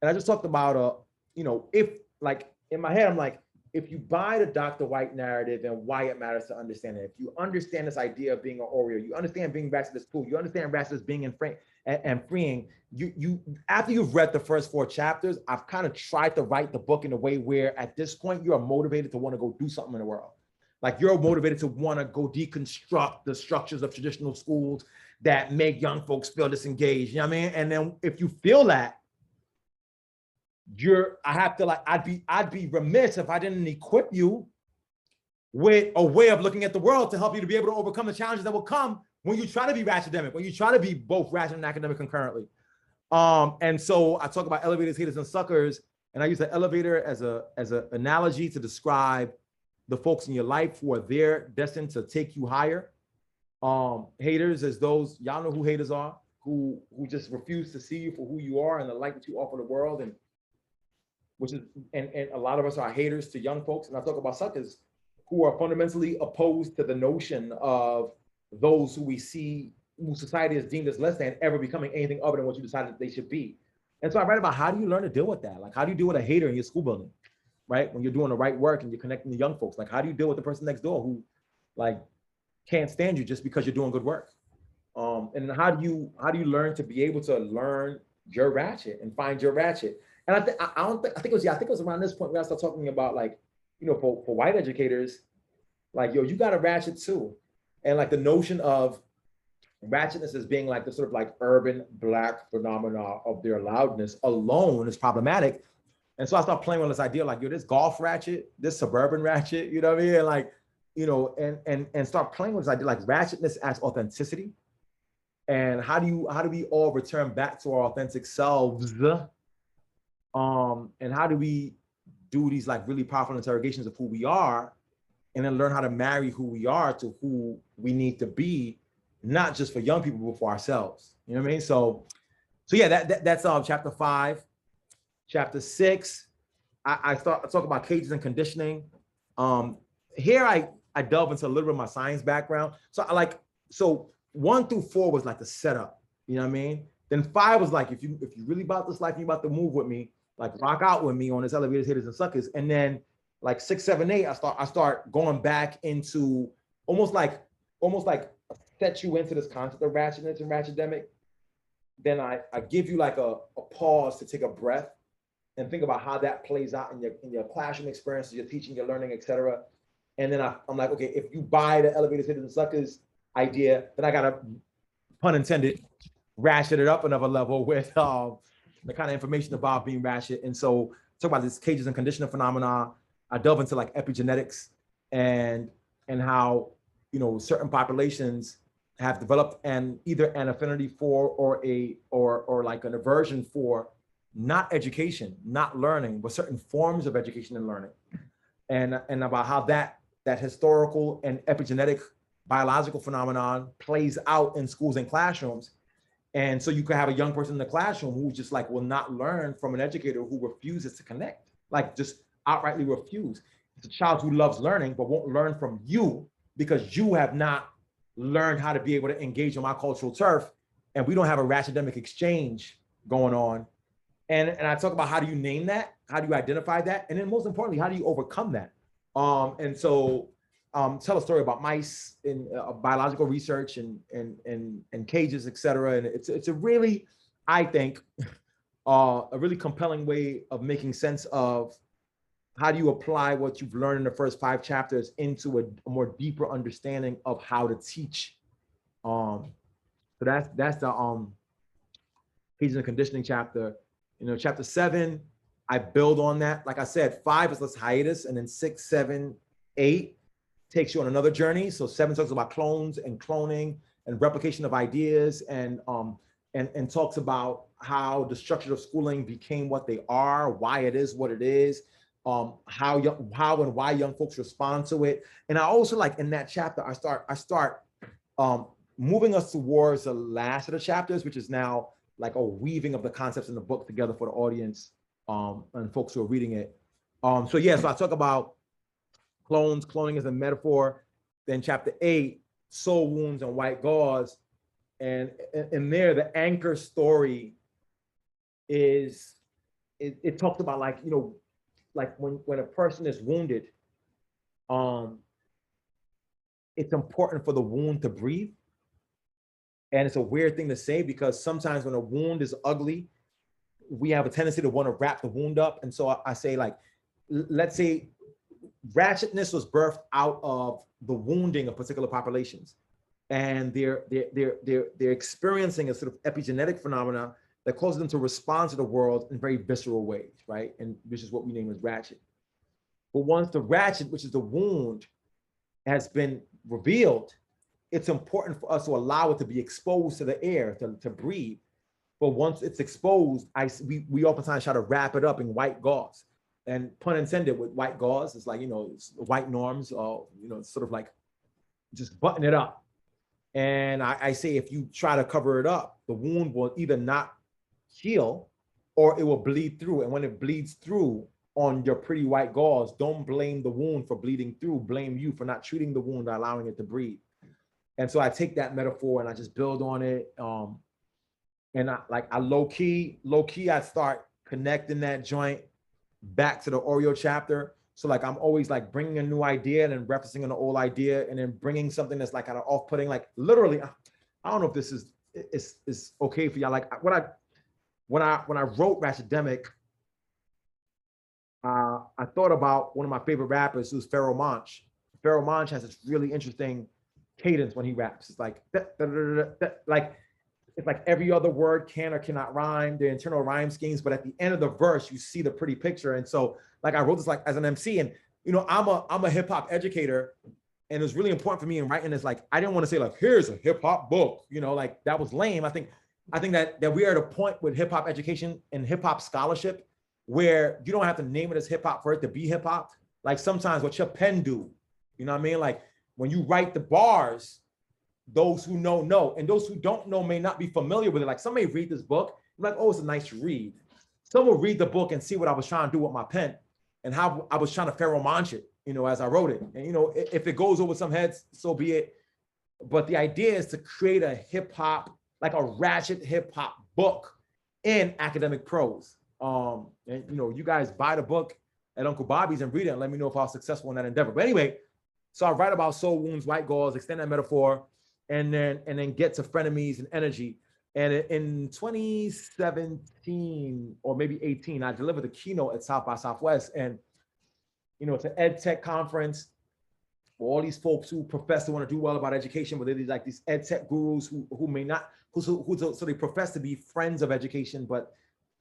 And I just talked about uh, you know, if like in my head, I'm like, if you buy the Dr. White narrative and why it matters to understand it, if you understand this idea of being an Oreo, you understand being Ratchet is cool, you understand is being in frame and, and, freeing, you you after you've read the first four chapters, I've kind of tried to write the book in a way where at this point you are motivated to want to go do something in the world. Like you're motivated to want to go deconstruct the structures of traditional schools that make young folks feel disengaged. You know what I mean? And then if you feel that, you're I have to like I'd be I'd be remiss if I didn't equip you with a way of looking at the world to help you to be able to overcome the challenges that will come when you try to be academic, when you try to be both rational and academic concurrently. Um, and so I talk about elevators, haters, and suckers, and I use the elevator as a as an analogy to describe the folks in your life who are there destined to take you higher. Um, haters as those y'all know who haters are, who who just refuse to see you for who you are and the light that you offer the world and which is, and, and a lot of us are haters to young folks. And I talk about suckers who are fundamentally opposed to the notion of those who we see, who society has deemed as less than, ever becoming anything other than what you decided they should be. And so I write about how do you learn to deal with that? Like, how do you deal with a hater in your school building, right? When you're doing the right work and you're connecting to young folks, like, how do you deal with the person next door who, like, can't stand you just because you're doing good work? Um, and how do you how do you learn to be able to learn your ratchet and find your ratchet? And I think I don't think I think it was yeah, I think it was around this point where I started talking about like, you know, for, for white educators, like, yo, you got a ratchet too. And like the notion of ratchetness as being like the sort of like urban black phenomena of their loudness alone is problematic. And so I started playing with this idea, like, yo, this golf ratchet, this suburban ratchet, you know what I mean? Like, you know, and and and start playing with this idea like ratchetness as authenticity. And how do you how do we all return back to our authentic selves? um, and how do we do these like really powerful interrogations of who we are and then learn how to marry who we are to who we need to be not just for young people but for ourselves. You know what i mean? So so yeah that, that that's um chapter five. Chapter six i i start I talk about cages and conditioning. Um here i i delve into a little bit of my science background. So i like so one through four was like the setup. You know what i mean? Then five was like if you if you really about this life you about to move with me like rock out with me on this elevators, hitters and suckers. And then like six, seven, eight, I start I start going back into almost like almost like set you into this concept of ratchetness and ratchetdemic. Then I, I give you like a, a pause to take a breath and think about how that plays out in your in your classroom experiences, your teaching, your learning, etc. And then I, I'm like, okay, if you buy the elevators, and suckers idea, then I gotta, pun intended, ratchet it up another level with um the kind of information about being ratchet. And so talk about this cages and conditioning phenomena. I delve into like epigenetics and and how you know certain populations have developed an either an affinity for or a or or like an aversion for not education, not learning, but certain forms of education and learning. And and about how that that historical and epigenetic biological phenomenon plays out in schools and classrooms And so you could have a young person in the classroom who just like will not learn from an educator who refuses to connect, like just outrightly refuse. It's a child who loves learning but won't learn from you because you have not learned how to be able to engage on my cultural turf, and we don't have a ratchetdemic exchange going on. And and I talk about how do you name that, how do you identify that, and then most importantly, how do you overcome that? Um, and so um, tell a story about mice in uh, biological research and and and and cages, et cetera. And it's it's a really, I think, uh, a really compelling way of making sense of how do you apply what you've learned in the first five chapters into a, a more deeper understanding of how to teach. Um, so that's that's the um he's in the conditioning chapter. You know, chapter seven, I build on that. Like I said, five is this hiatus, and then six, seven, eight takes you on another journey. So seven talks about clones and cloning and replication of ideas and um and, and talks about how the structure of schooling became what they are, why it is what it is, um, how young, how and why young folks respond to it. And I also like in that chapter, I start, I start um moving us towards the last of the chapters, which is now like a weaving of the concepts in the book together for the audience um and folks who are reading it. Um, so yeah, so I talk about clones, cloning as a metaphor. Then chapter eight, soul wounds and white gauze. And in, there, the anchor story is, it, it talks about like, you know, like when, when a person is wounded, um, it's important for the wound to breathe. And it's a weird thing to say because sometimes when a wound is ugly, we have a tendency to want to wrap the wound up. And so I, I say like, let's say ratchetness was birthed out of the wounding of particular populations. And they're, they're, they're, they're, they're experiencing a sort of epigenetic phenomena that causes them to respond to the world in very visceral ways, right? And which is what we name as ratchet. But once the ratchet, which is the wound, has been revealed, it's important for us to allow it to be exposed to the air, to, to breathe. But once it's exposed, I, we, we oftentimes try to wrap it up in white gauze. And pun intended with white gauze, it's like, you know, white norms, or, you know, sort of like just button it up. And I, I say, if you try to cover it up, the wound will either not heal or it will bleed through. And when it bleeds through on your pretty white gauze, don't blame the wound for bleeding through. Blame you for not treating the wound, allowing it to breathe. And so I take that metaphor and I just build on it. Um, and I like I low key, low key, I start connecting that joint back to the Oreo chapter. So like I'm always like bringing a new idea and then referencing an old idea and then bringing something that's like kind of off-putting. Like literally, I I don't know if this is is is okay for y'all. Like what I when I when I wrote Ratchetdemic, uh, I thought about one of my favorite rappers, who's Pharoahe Monch. Pharoahe Monch has this really interesting cadence when he raps. It's like like it's like every other word can or cannot rhyme, the internal rhyme schemes, but at the end of the verse, you see the pretty picture. And so, like, I wrote this like as an MC, and you know, I'm a I'm a hip hop educator, and it was really important for me in writing this. Like, I didn't want to say like, here's a hip hop book, you know, like that was lame. I think I think that that we are at a point with hip hop education and hip hop scholarship where you don't have to name it as hip hop for it to be hip hop. Like sometimes what your pen do, you know what I mean? Like when you write the bars, those who know know, and those who don't know may not be familiar with it. Like some may read this book, like, oh, it's a nice read. Some will read the book and see what I was trying to do with my pen and how I was trying to pheromone it, you know, as I wrote it. And you know, if it goes over some heads, so be it. But the idea is to create a hip hop, like a ratchet hip hop book in academic prose. Um, and you know, you guys buy the book at Uncle Bobbie's and read it and let me know if I was successful in that endeavor. But anyway, so I write about soul wounds, white gauze, extend that metaphor, and then and then get to frenemies and energy. And in 2017 or maybe 18, I delivered the keynote at South by Southwest, and you know, it's an ed tech conference for all these folks who profess to want to do well about education, but they're these, like these ed tech gurus who who may not, who so, who so they profess to be friends of education, but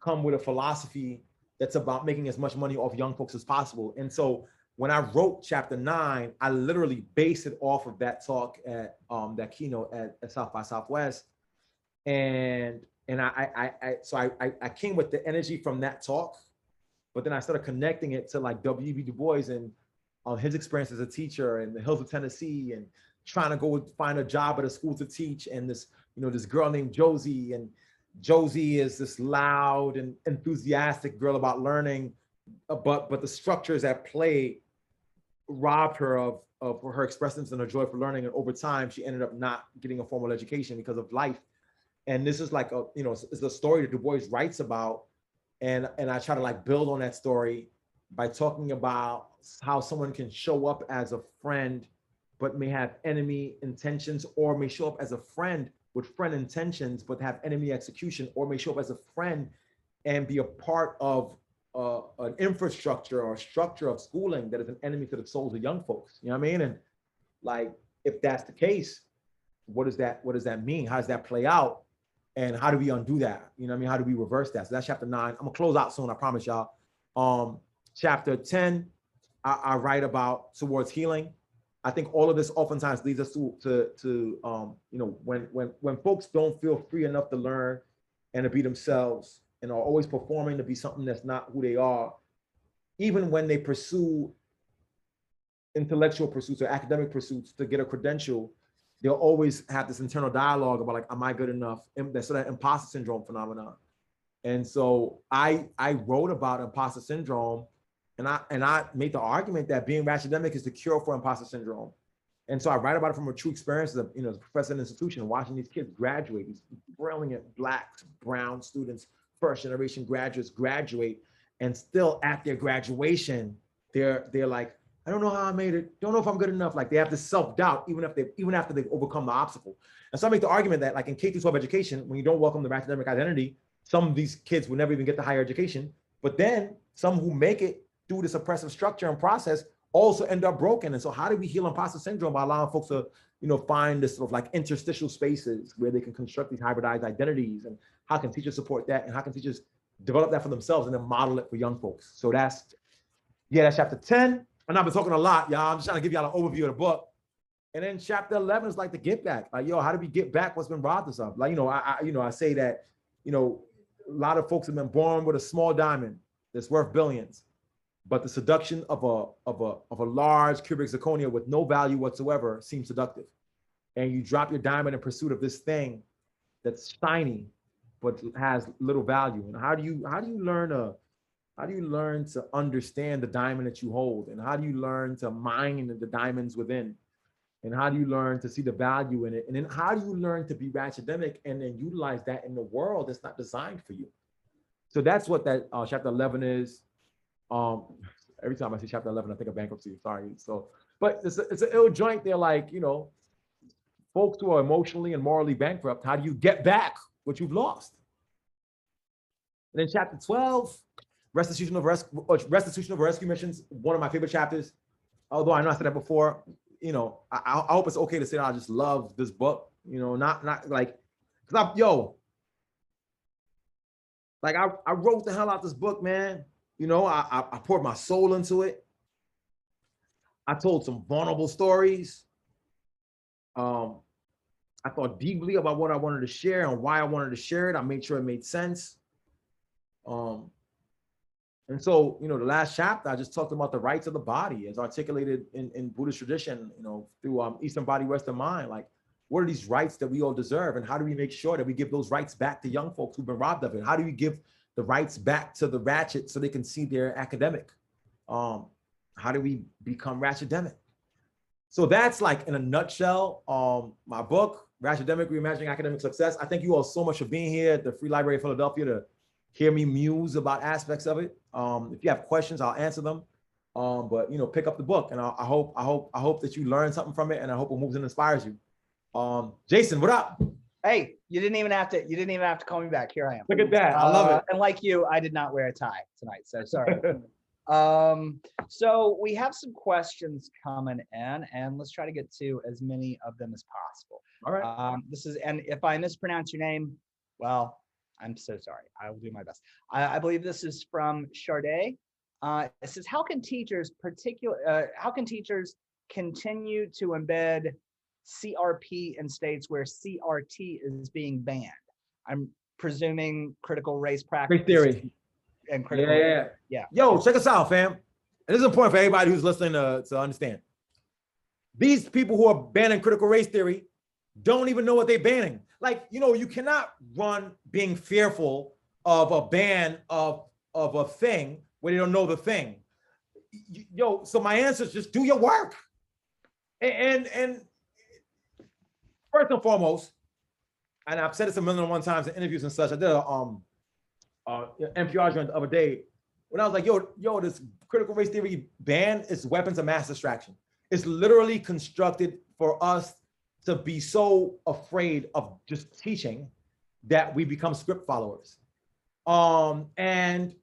come with a philosophy that's about making as much money off young folks as possible. And so when I wrote chapter nine, I literally based it off of that talk at um, that keynote at, at South by Southwest. And and I, I, I, so I, I came with the energy from that talk, but then I started connecting it to like W.E.B. Du Bois and um, his experience as a teacher in the hills of Tennessee and trying to go find a job at a school to teach and this you know, this girl named Josie, and Josie is this loud and enthusiastic girl about learning, uh, but but the structures at play robbed her of of her expressiveness and her joy for learning. And over time, she ended up not getting a formal education because of life. And this is like a, you know, it's, it's a story that Du Bois writes about. And and I try to like build on that story by talking about how someone can show up as a friend, but may have enemy intentions, or may show up as a friend with friend intentions, but have enemy execution, or may show up as a friend and be a part of uh, an infrastructure or a structure of schooling that is an enemy to the souls of young folks. You know what I mean? And like, if that's the case, what does that what does that mean? How does that play out? And how do we undo that? You know what I mean? How do we reverse that? So that's chapter nine. I'm gonna close out soon, I promise y'all. Um, chapter 10, I, I write about towards healing. I think all of this oftentimes leads us to to to um, you know, when when when folks don't feel free enough to learn and to be themselves and are always performing to be something that's not who they are, even when they pursue intellectual pursuits or academic pursuits to get a credential, they'll always have this internal dialogue about like, am I good enough? And that's sort of imposter syndrome phenomenon. And so I I wrote about imposter syndrome, and I and I made the argument that being academic is the cure for imposter syndrome. And so I write about it from a true experience of, you know, as a professor in an institution, watching these kids graduate, these brilliant black, brown students, first generation graduates graduate, and still at their graduation, they're they're like, I don't know how I made it. Don't know if I'm good enough. Like they have this self-doubt, even if they even after they've overcome the obstacle. And so I make the argument that like in K through 12 education, when you don't welcome the academic identity, some of these kids will never even get the higher education. But then some who make it through this oppressive structure and process also end up broken. And so how do we heal imposter syndrome by allowing folks to, you know, find this sort of like interstitial spaces where they can construct these hybridized identities and how can teachers support that and how can teachers develop that for themselves and then model it for young folks. So that's, yeah, that's chapter 10. And I've been talking a lot, y'all. I'm just trying to give y'all an overview of the book. And then chapter 11 is like the get back. Like, yo, how do we get back what's been robbed us of? Like, you know, I, I you know, I say that, you know, a lot of folks have been born with a small diamond that's worth billions but the seduction of a of a of a large cubic zirconia with no value whatsoever seems seductive. And you drop your diamond in pursuit of this thing that's shiny but has little value. And how do you how do you learn a how do you learn to understand the diamond that you hold? And how do you learn to mine the diamonds within? And how do you learn to see the value in it? And then how do you learn to be academic and then utilize that in the world that's not designed for you? So that's what that uh, chapter 11 is um, every time I see chapter 11, I think of bankruptcy. Sorry. So, but it's a, it's an ill joint. They're like, you know, folks who are emotionally and morally bankrupt, how do you get back what you've lost? And then chapter 12, restitution of rescue, uh, restitution of rescue missions, one of my favorite chapters. Although I know I said that before, you know, I, I hope it's okay to say that I just love this book, you know, not, not like, cause I, yo, like I, I wrote the hell out this book, man. You know, I, I, I poured my soul into it. I told some vulnerable stories. Um, I thought deeply about what I wanted to share and why I wanted to share it. I made sure it made sense. Um, and so, you know, the last chapter, I just talked about the rights of the body as articulated in, in Buddhist tradition, you know, through um, Eastern Body, Western Mind. Like, what are these rights that we all deserve? And how do we make sure that we give those rights back to young folks who've been robbed of it? How do we give the rights back to the ratchet so they can see their academic. Um, how do we become ratchetdemic? So that's like in a nutshell, um, my book, Ratchetdemic Reimagining Academic Success. I thank you all so much for being here at the Free Library of Philadelphia to hear me muse about aspects of it. Um, if you have questions, I'll answer them. Um, but you know, pick up the book, and I, I, hope, I hope, I hope that you learn something from it, and I hope it moves and inspires you. Um, Jason, what up? Hey, you didn't even have to. You didn't even have to call me back. Here I am. Look at that. I love Uh, it. And like you, I did not wear a tie tonight, so sorry. um, so we have some questions coming in, and let's try to get to as many of them as possible. All right. Um, this is, and if I mispronounce your name, well, I'm so sorry. I will do my best. I, I believe this is from Charday. Uh, it says, how can teachers particular, uh, how can teachers continue to embed CRP in states where CRT is being banned? I'm presuming critical race practice. theory. And critical. yeah, yeah. Yeah. Yo, check us out, fam. And this is important for everybody who's listening to, to understand. These people who are banning critical race theory don't even know what they're banning. like you know, you cannot run being fearful of a ban of of a thing where they don't know the thing. Yo, so my answer is just do your work. And and first and foremost, and I've said this a million and one times in interviews and such. I did a um uh NPR joint the other day when I was like, yo, yo, this critical race theory ban is weapons of mass distraction. It's literally constructed for us to be so afraid of just teaching that we become script followers. Um, and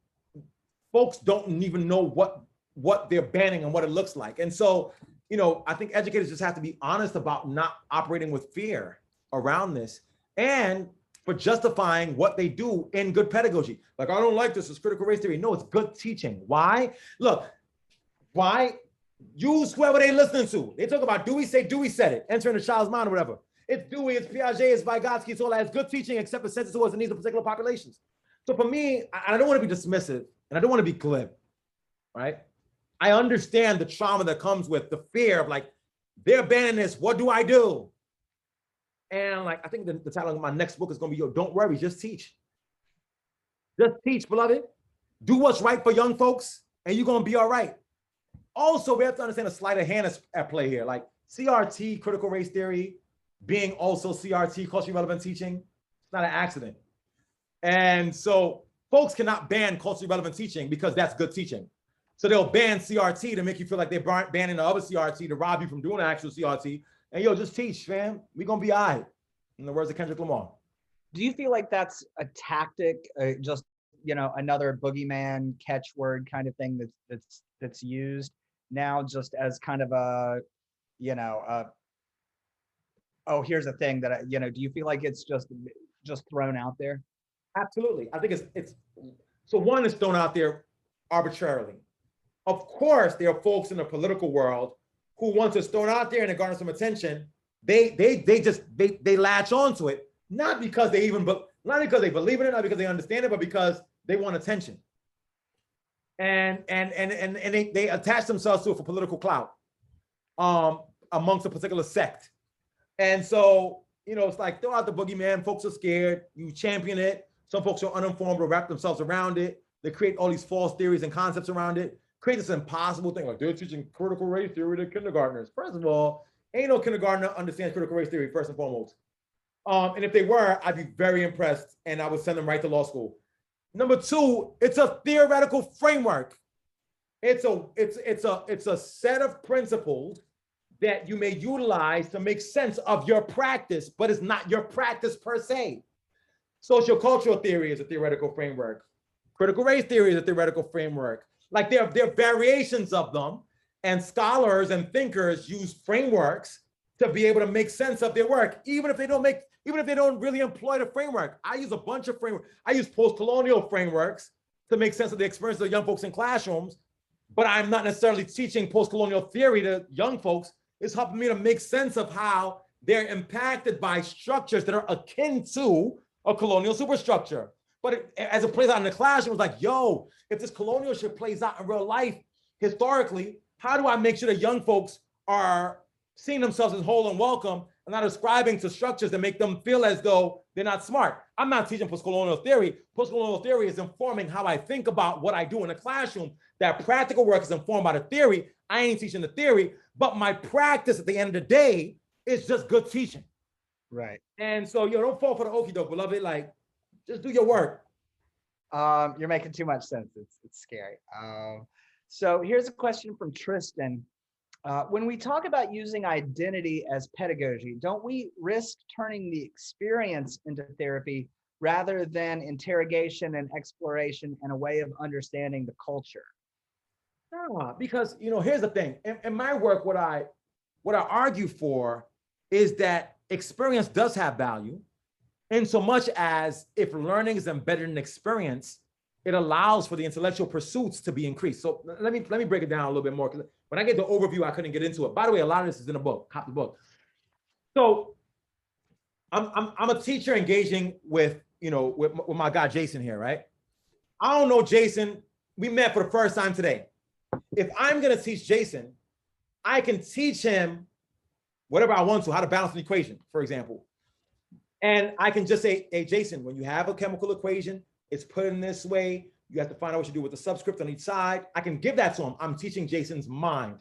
folks don't even know what what they're banning and what it looks like. And so, you know, I think educators just have to be honest about not operating with fear around this and for justifying what they do in good pedagogy. Like, I don't like this, it's critical race theory. No, it's good teaching. Why? Look, why? Use whoever they listening to. They talk about Dewey say Dewey said it, entering the child's mind or whatever. It's Dewey, it's Piaget, it's Vygotsky, it's all that. It's good teaching, except sets it towards the needs of particular populations. So for me, I I don't want to be dismissive and I don't want to be glib, right? I understand the trauma that comes with the fear of like, they're banning this. What do I do? And like, I think the, the title of my next book is going to be, Yo, don't worry, just teach. Just teach, beloved. Do what's right for young folks, and you're to be all right. Also, we have to understand a sleight of hand is at play here. Like CRT, critical race theory, being also CRT, culturally relevant teaching, it's not an accident. And so folks cannot ban culturally relevant teaching because that's good teaching. So they'll ban CRT to make you feel like they're banning the other CRT to rob you from doing actual CRT. And yo, just teach, fam. We're gonna be all right. In the words of Kendrick Lamar. Do you feel like that's a tactic, uh, just you know, another boogeyman catchword kind of thing that's that's that's used now, just as kind of a, you know, uh, oh, here's a thing that I, you know. Do you feel like it's just just thrown out there? Absolutely. I think it's it's so one is thrown out there arbitrarily. Of course, there are folks in the political world who once it's thrown out there and it garners some attention, they they they just they they latch onto it, not because they even but not because they believe in it, not because they understand it, but because they want attention. And and and and, and they, they attach themselves to it for political clout um amongst a particular sect. And so, you know, it's like throw out the boogeyman, folks are scared, you champion it. Some folks are uninformed or wrap themselves around it. They create all these false theories and concepts around it, create this impossible thing like they're teaching critical race theory to kindergartners. First of all, ain't no kindergartner understands critical race theory, first and foremost. Um, and if they were, I'd be very impressed and I would send them right to law school. Number two, it's a theoretical framework. It's a it's it's a it's a set of principles that you may utilize to make sense of your practice, but it's not your practice per se. Social cultural theory is a theoretical framework. Critical race theory is a theoretical framework. Like there, there are variations of them, and scholars and thinkers use frameworks to be able to make sense of their work, even if they don't make, even if they don't really employ the framework. I use a bunch of framework. I use post-colonial frameworks to make sense of the experience of young folks in classrooms, but I'm not necessarily teaching post-colonial theory to young folks. It's helping me to make sense of how they're impacted by structures that are akin to a colonial superstructure. But it, as it plays out in the classroom, it's like, yo, if this colonial shit plays out in real life, historically, how do I make sure that young folks are seeing themselves as whole and welcome and not ascribing to structures that make them feel as though they're not smart? I'm not teaching postcolonial theory. Postcolonial theory is informing how I think about what I do in the classroom. That practical work is informed by the theory. I ain't teaching the theory, but my practice at the end of the day is just good teaching. Right. And so, yo, don't fall for the okie doke, beloved. Like, just do your work. Um, you're making too much sense. It's it's scary. Um, so here's a question from Tristan. Uh, when we talk about using identity as pedagogy, don't we risk turning the experience into therapy rather than interrogation and exploration and a way of understanding the culture? No, because you know, here's the thing. In, in my work, what I what I argue for is that experience does have value, in so much as if learning is embedded in experience, it allows for the intellectual pursuits to be increased. So let me let me break it down a little bit more. When I get the overview, I couldn't get into it. By the way, a lot of this is in the book. Cop the book. So I'm I'm I'm a teacher engaging with you know with, with my guy Jason here, right? I don't know Jason. We met for the first time today. If I'm gonna teach Jason, I can teach him whatever I want to, how to balance an equation, for example. And I can just say, hey, Jason, when you have a chemical equation, it's put in this way. You have to find out what you do with the subscript on each side. I can give that to him. I'm teaching Jason's mind.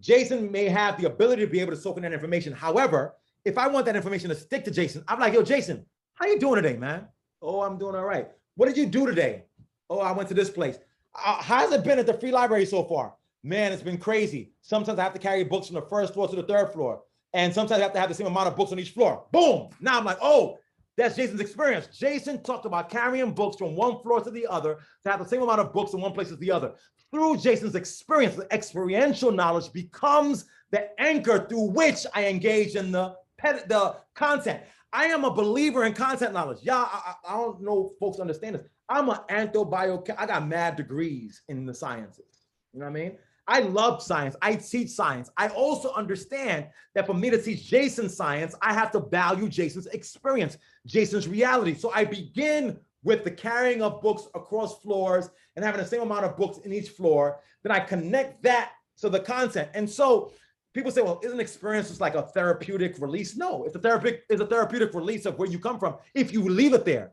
Jason may have the ability to be able to soak in that information. However, if I want that information to stick to Jason, I'm like, yo, Jason, how you doing today, man? Oh, I'm doing all right. What did you do today? Oh, I went to this place. Uh, how's it been at the free library so far? Man, it's been crazy. Sometimes I have to carry books from the first floor to the third floor. And sometimes I have to have the same amount of books on each floor. Boom. Now I'm like, oh, that's Jason's experience. Jason talked about carrying books from one floor to the other to have the same amount of books in one place as the other. Through Jason's experience, the experiential knowledge becomes the anchor through which I engage in the, the content. I am a believer in content knowledge. Yeah, I, I, don't know folks understand this. I'm an anthrobiochem. I got mad degrees in the sciences. You know what I mean? I love science. I teach science. I also understand that for me to teach Jason science, I have to value Jason's experience, Jason's reality. So I begin with the carrying of books across floors and having the same amount of books in each floor. Then I connect that to the content. And so people say, well, isn't experience just like a therapeutic release? No, it's a therapeutic, it's a therapeutic release of where you come from if you leave it there.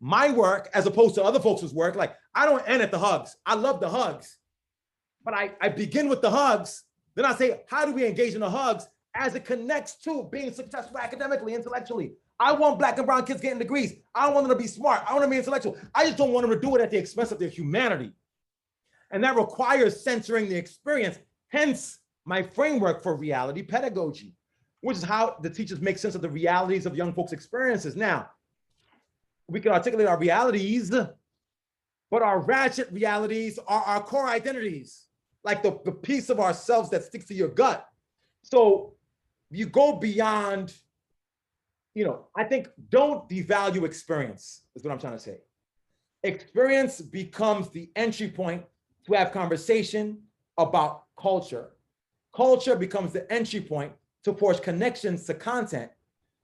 My work, as opposed to other folks' work, like I don't end at the hugs. I love the hugs, but I, I begin with the hugs. Then I say, how do we engage in the hugs as it connects to being successful academically, intellectually? I want black and brown kids getting degrees. I want them to be smart. I want them to be intellectual. I just don't want them to do it at the expense of their humanity. And that requires censoring the experience. Hence, my framework for reality pedagogy, which is how the teachers make sense of the realities of young folks' experiences. Now, we can articulate our realities, but our ratchet realities are our core identities, like the, the piece of ourselves that sticks to your gut. So you go beyond, you know, I think don't devalue experience, is what I'm trying to say. Experience becomes the entry point to have conversation about culture culture becomes the entry point to forge connections to content.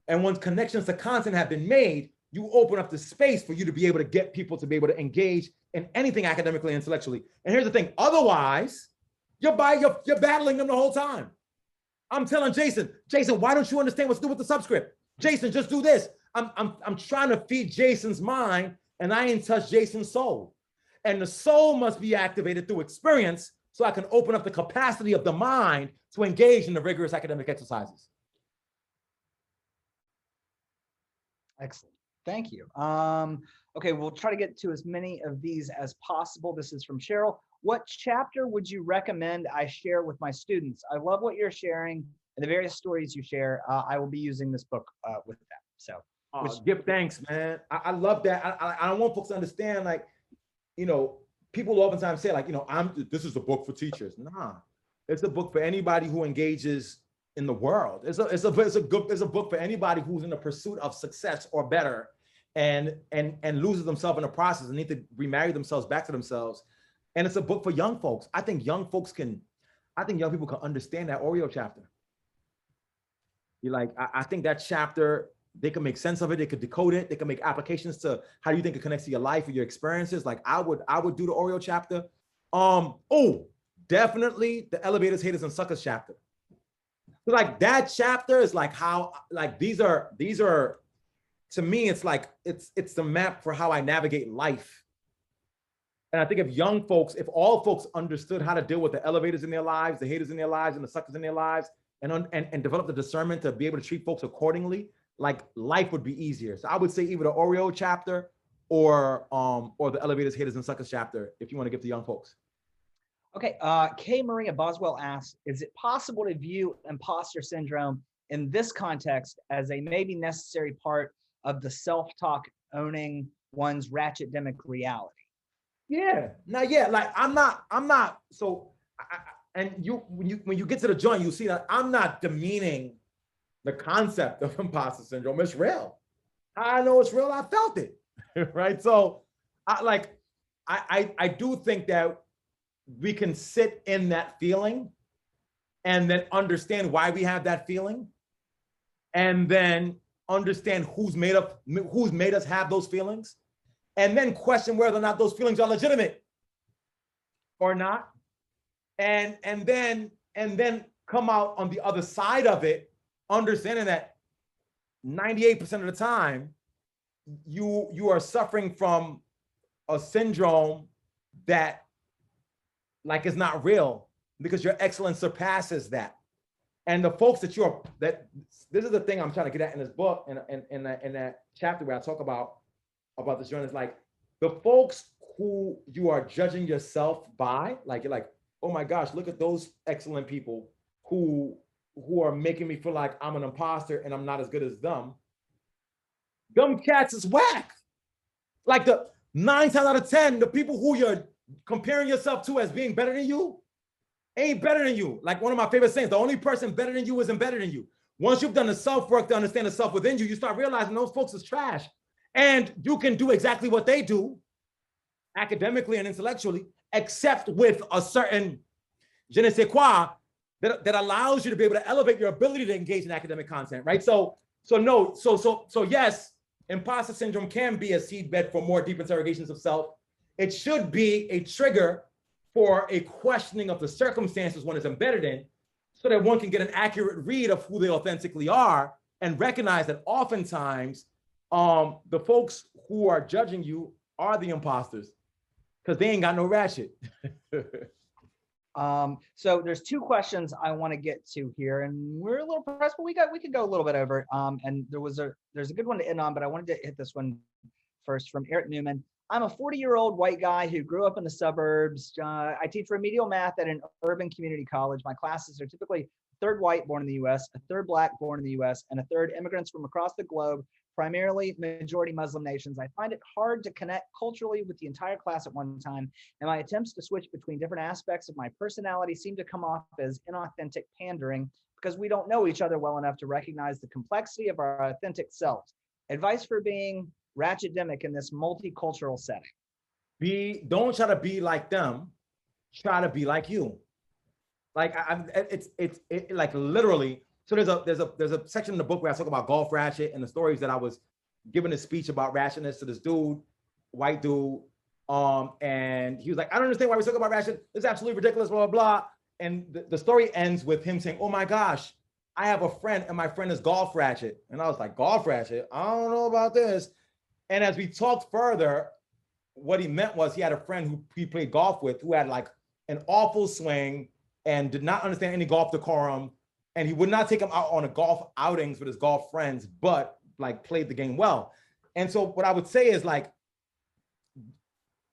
And once connections to content have been made, you open up the space for you to be able to get people to be able to engage in anything academically, intellectually. And here's the thing, otherwise, you're by you're, you're battling them the whole time. I'm telling Jason, Jason, why don't you understand what's to do with the subscript? Jason, just do this. I'm, I'm, I'm trying to feed Jason's mind and I ain't touch Jason's soul. And the soul must be activated through experience so I can open up the capacity of the mind to engage in the rigorous academic exercises. Excellent. Thank you. Um, okay, we'll try to get to as many of these as possible. This is from Cheryl. What chapter would you recommend I share with my students? I love what you're sharing and the various stories you share. Uh, I will be using this book uh, with them. So, uh, give thanks, man. I, I love that. I, I, I don't want folks to understand, like, you know, people oftentimes say like, you know, I'm this is a book for teachers. Nah, it's a book for anybody who engages in the world. It's a it's a it's a good it's a book for anybody who's in the pursuit of success or better, and and and loses themselves in the process and need to remarry themselves back to themselves. And it's a book for young folks. I think young folks can, I think young people can understand that Oreo chapter. You're like, I, I think that chapter they can make sense of it. They could decode it. They can make applications to how you think it connects to your life or your experiences. Like i would i would do the oreo chapter. Um oh definitely the elevators haters and suckers chapter. Like that chapter is like how like these are these are to me it's like it's it's the map for how i navigate life and i think if young folks if all folks understood how to deal with the elevators in their lives the haters in their lives and the suckers in their lives and and, and develop the discernment to be able to treat folks accordingly like life would be easier. So I would say either the Oreo chapter or um or the elevators, haters, and suckers chapter if you want to give to young folks. Okay, uh, Kay Maria Boswell asks, is it possible to view imposter syndrome in this context as a maybe necessary part of the self-talk owning one's ratchetdemic reality? Yeah, now yeah, like I'm not, I'm not, so, I, and you, when you, when you get to the joint, you see that I'm not demeaning the concept of imposter syndrome It's real. I know it's real. I felt it, right? So, I like, I, I I do think that we can sit in that feeling, and then understand why we have that feeling, and then understand who's made up who's made us have those feelings, and then question whether or not those feelings are legitimate or not, and and then and then come out on the other side of it understanding that 98% of the time, you you are suffering from a syndrome that like is not real because your excellence surpasses that. And the folks that you're that this is the thing I'm trying to get at in this book and in, in, in, in that chapter where I talk about about this journey is like the folks who you are judging yourself by, like you're like, oh my gosh, look at those excellent people who who are making me feel like I'm an imposter and I'm not as good as them. Them cats is whack. Like the nine times out of 10, the people who you're comparing yourself to as being better than you ain't better than you. Like one of my favorite sayings, the only person better than you isn't better than you. Once you've done the self work to understand the self within you, you start realizing those folks is trash. And you can do exactly what they do academically and intellectually, except with a certain je ne sais quoi that, that allows you to be able to elevate your ability to engage in academic content, right? So, so no, so so so yes, imposter syndrome can be a seedbed for more deep interrogations of self. It should be a trigger for a questioning of the circumstances one is embedded in, so that one can get an accurate read of who they authentically are and recognize that oftentimes um, the folks who are judging you are the imposters because they ain't got no ratchet. Um, so there's two questions I want to get to here, and we're a little pressed, but we got we could go a little bit over. Um, and there was a there's a good one to end on, but I wanted to hit this one first from Eric Newman. I'm a 40 year old white guy who grew up in the suburbs. Uh, I teach remedial math at an urban community college. My classes are typically third white born in the US, a third black born in the US, and a third immigrants from across the globe primarily majority Muslim nations. I find it hard to connect culturally with the entire class at one time, and my attempts to switch between different aspects of my personality seem to come off as inauthentic pandering because we don't know each other well enough to recognize the complexity of our authentic selves. Advice for being ratchetdemic in this multicultural setting. Be don't try to be like them, try to be like you. Like I, it's it's it, like literally so there's a there's a there's a section in the book where I talk about golf ratchet and the stories that I was giving a speech about ratchetness to this dude, white dude. Um, and he was like, I don't understand why we talk about ratchet. It's absolutely ridiculous, blah, blah, blah. And the, the story ends with him saying, Oh my gosh, I have a friend, and my friend is golf ratchet. And I was like, Golf ratchet? I don't know about this. And as we talked further, what he meant was he had a friend who he played golf with who had like an awful swing and did not understand any golf decorum and he would not take him out on a golf outings with his golf friends, but like played the game well. And so what I would say is like,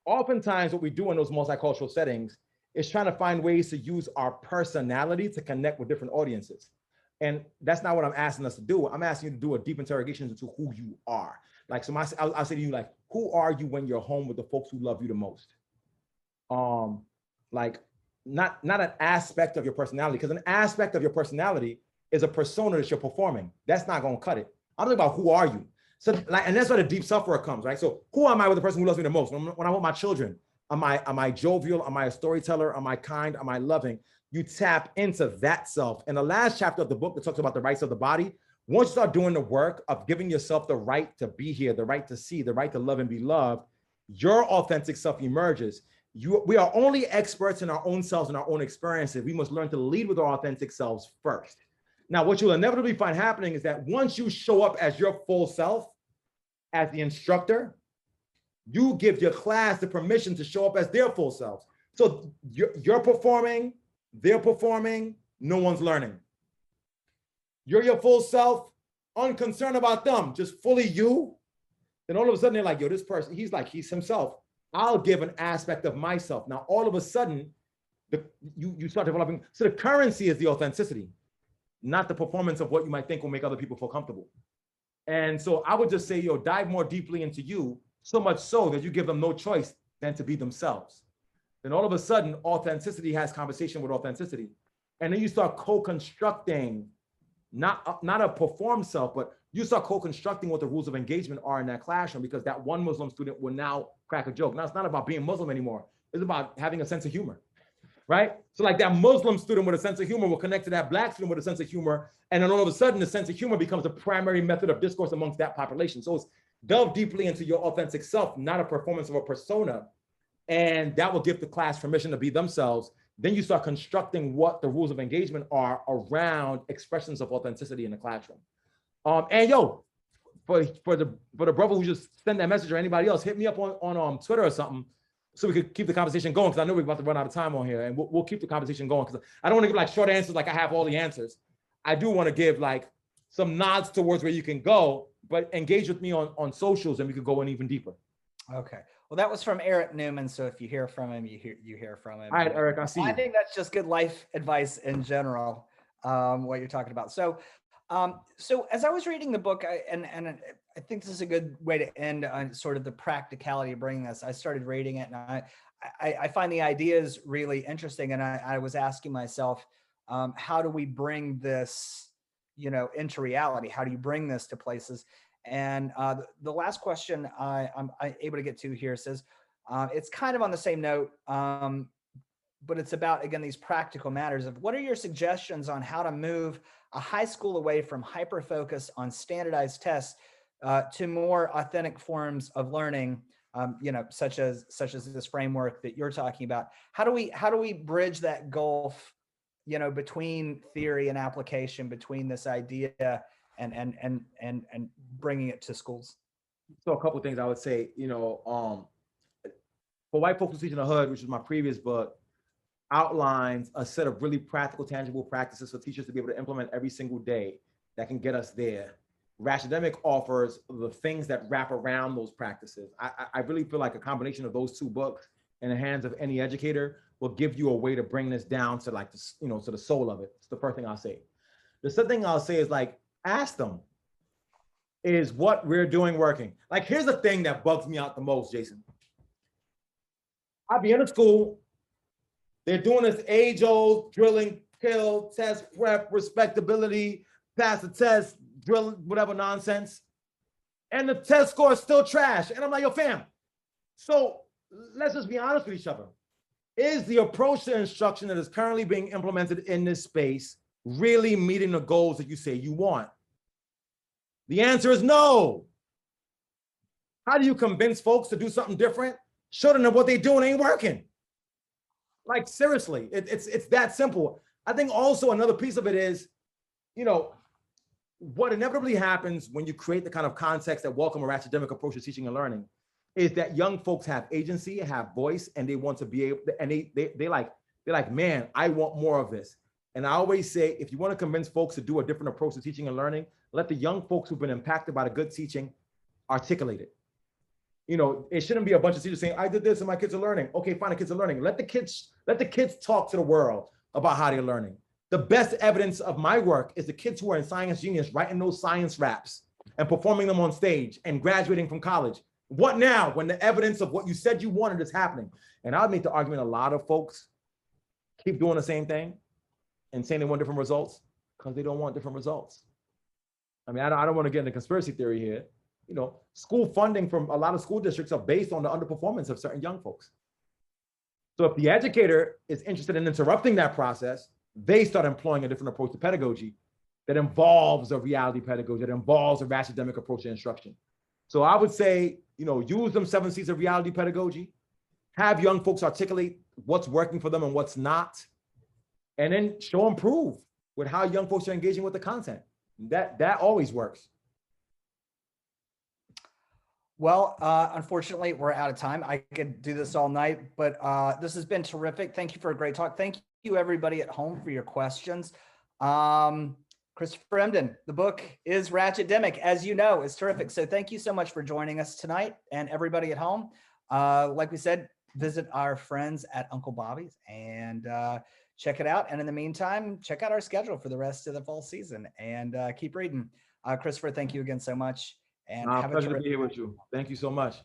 oftentimes what we do in those multicultural settings is trying to find ways to use our personality to connect with different audiences. And that's not what I'm asking us to do. I'm asking you to do a deep interrogation into who you are. Like, so my, I'll, I'll say to you, like, who are you when you're home with the folks who love you the most? Um, like, not not an aspect of your personality because an aspect of your personality is a persona that you're performing. That's not going to cut it. I'm talking about who are you. So like and that's where the deep self-work comes right? So who am i with the person who loves me the most? When, i'm with my children am i am i jovial? Am i a storyteller? Am i kind? Am i loving? You tap into that self. In the last chapter of the book that talks about the rights of the body once you start doing the work of giving yourself the right to be here the right to see the right to love and be loved your authentic self emerges you, we are only experts in our own selves and our own experiences. We must learn to lead with our authentic selves first. Now, what you'll inevitably find happening is that once you show up as your full self, as the instructor, you give your class the permission to show up as their full selves. So you're, you're performing, they're performing, no one's learning. You're your full self, unconcerned about them, just fully you. Then all of a sudden they're like, yo, this person, he's like, he's himself. I'll give an aspect of myself. Now, all of a sudden, the, you, you start developing. So the currency is the authenticity, not the performance of what you might think will make other people feel comfortable. And so I would just say, yo, dive more deeply into you, so much so that you give them no choice than to be themselves. Then all of a sudden, authenticity has conversation with authenticity. And then you start co-constructing, not, uh, not a performed self, but you start co-constructing what the rules of engagement are in that classroom because that one Muslim student will now crack a joke. Now it's not about being Muslim anymore. It's about having a sense of humor, right? So like that Muslim student with a sense of humor will connect to that black student with a sense of humor. And then all of a sudden the sense of humor becomes the primary method of discourse amongst that population. So it's delve deeply into your authentic self, not a performance of a persona. And that will give the class permission to be themselves. Then you start constructing what the rules of engagement are around expressions of authenticity in the classroom. Um, and yo, for for the for the brother who just sent that message or anybody else, hit me up on on um Twitter or something so we could keep the conversation going because I know we're about to run out of time on here, and we'll, we'll keep the conversation going because I don't want to give like short answers like I have all the answers. I do want to give like some nods towards where you can go, but engage with me on on socials and we could go in even deeper. Okay. Well, that was from Eric Newman. So if you hear from him, you hear you hear from him. All right, Eric, I see You. I think that's just good life advice in general. Um, what you're talking about. So, um, so as I was reading the book, I, and and I think this is a good way to end on sort of the practicality of bringing this. I started reading it, and I I, I find the ideas really interesting, and I, I was asking myself, um, how do we bring this, you know, into reality? How do you bring this to places? And uh, the, the last question I, I'm, i able to get to here says, uh, it's kind of on the same note, um, but it's about, again, these practical matters of what are your suggestions on how to move a high school away from hyper focus on standardized tests uh, to more authentic forms of learning, um, you know, such as such as this framework that you're talking about. How do we how do we bridge that gulf, you know, between theory and application, between this idea and and and and and bringing it to schools? So a couple of things I would say, you know, um, for white folks who teach in the hood, which is my previous book, outlines a set of really practical, tangible practices for teachers to be able to implement every single day that can get us there. Ratchetdemic offers the things that wrap around those practices. I, I really feel like a combination of those two books in the hands of any educator will give you a way to bring this down to like the, you know, to the soul of it. It's the first thing I'll say. The second thing I'll say is like, ask them, is what we're doing working? Like, here's the thing that bugs me out the most, Jason. I'd be in a school, they're doing this age old drilling, kill, test, prep, respectability, pass the test, drill, whatever nonsense. And the test score is still trash. And I'm like, yo, fam. So let's just be honest with each other. Is the approach to instruction that is currently being implemented in this space really meeting the goals that you say you want? The answer is no. How do you convince folks to do something different? Show them that what they're doing ain't working. Like seriously, it, it's it's that simple. I think also another piece of it is, you know, what inevitably happens when you create the kind of context that welcome ratchetdemic approach to teaching and learning is that young folks have agency, have voice, and they want to be able, and they they they like they're like, man, I want more of this. And I always say, if you want to convince folks to do a different approach to teaching and learning, let the young folks who've been impacted by the good teaching articulate it. You know, it shouldn't be a bunch of teachers saying, I did this and my kids are learning. Okay, fine, the kids are learning. Let the kids, let the kids talk to the world about how they're learning. The best evidence of my work is the kids who are in Science Genius writing those science raps and performing them on stage and graduating from college. What now when the evidence of what you said you wanted is happening? And I'll make the argument a lot of folks keep doing the same thing and saying they want different results because they don't want different results. I mean, I don't, I don't want to get into conspiracy theory here. You know, school funding from a lot of school districts are based on the underperformance of certain young folks. So if the educator is interested in interrupting that process, they start employing a different approach to pedagogy that involves a reality pedagogy, that involves ratchetdemic approach to instruction. So I would say, you know, use them seven C's of reality pedagogy, have young folks articulate what's working for them and what's not, and then show and prove with how young folks are engaging with the content. That that always works. Well, uh, unfortunately, we're out of time. I could do this all night, but uh, this has been terrific. Thank you for a great talk. Thank you, everybody at home, for your questions. Um, Christopher Emdin, the book is Ratchetdemic, as you know, is terrific. So thank you so much for joining us tonight and everybody at home. Uh, like we said, visit our friends at Uncle Bobbie's and uh, check it out. And in the meantime, check out our schedule for the rest of the fall season and uh, keep reading. Uh, Christopher, thank you again so much. And Uh, have a pleasure to be here with you. Thank you so much.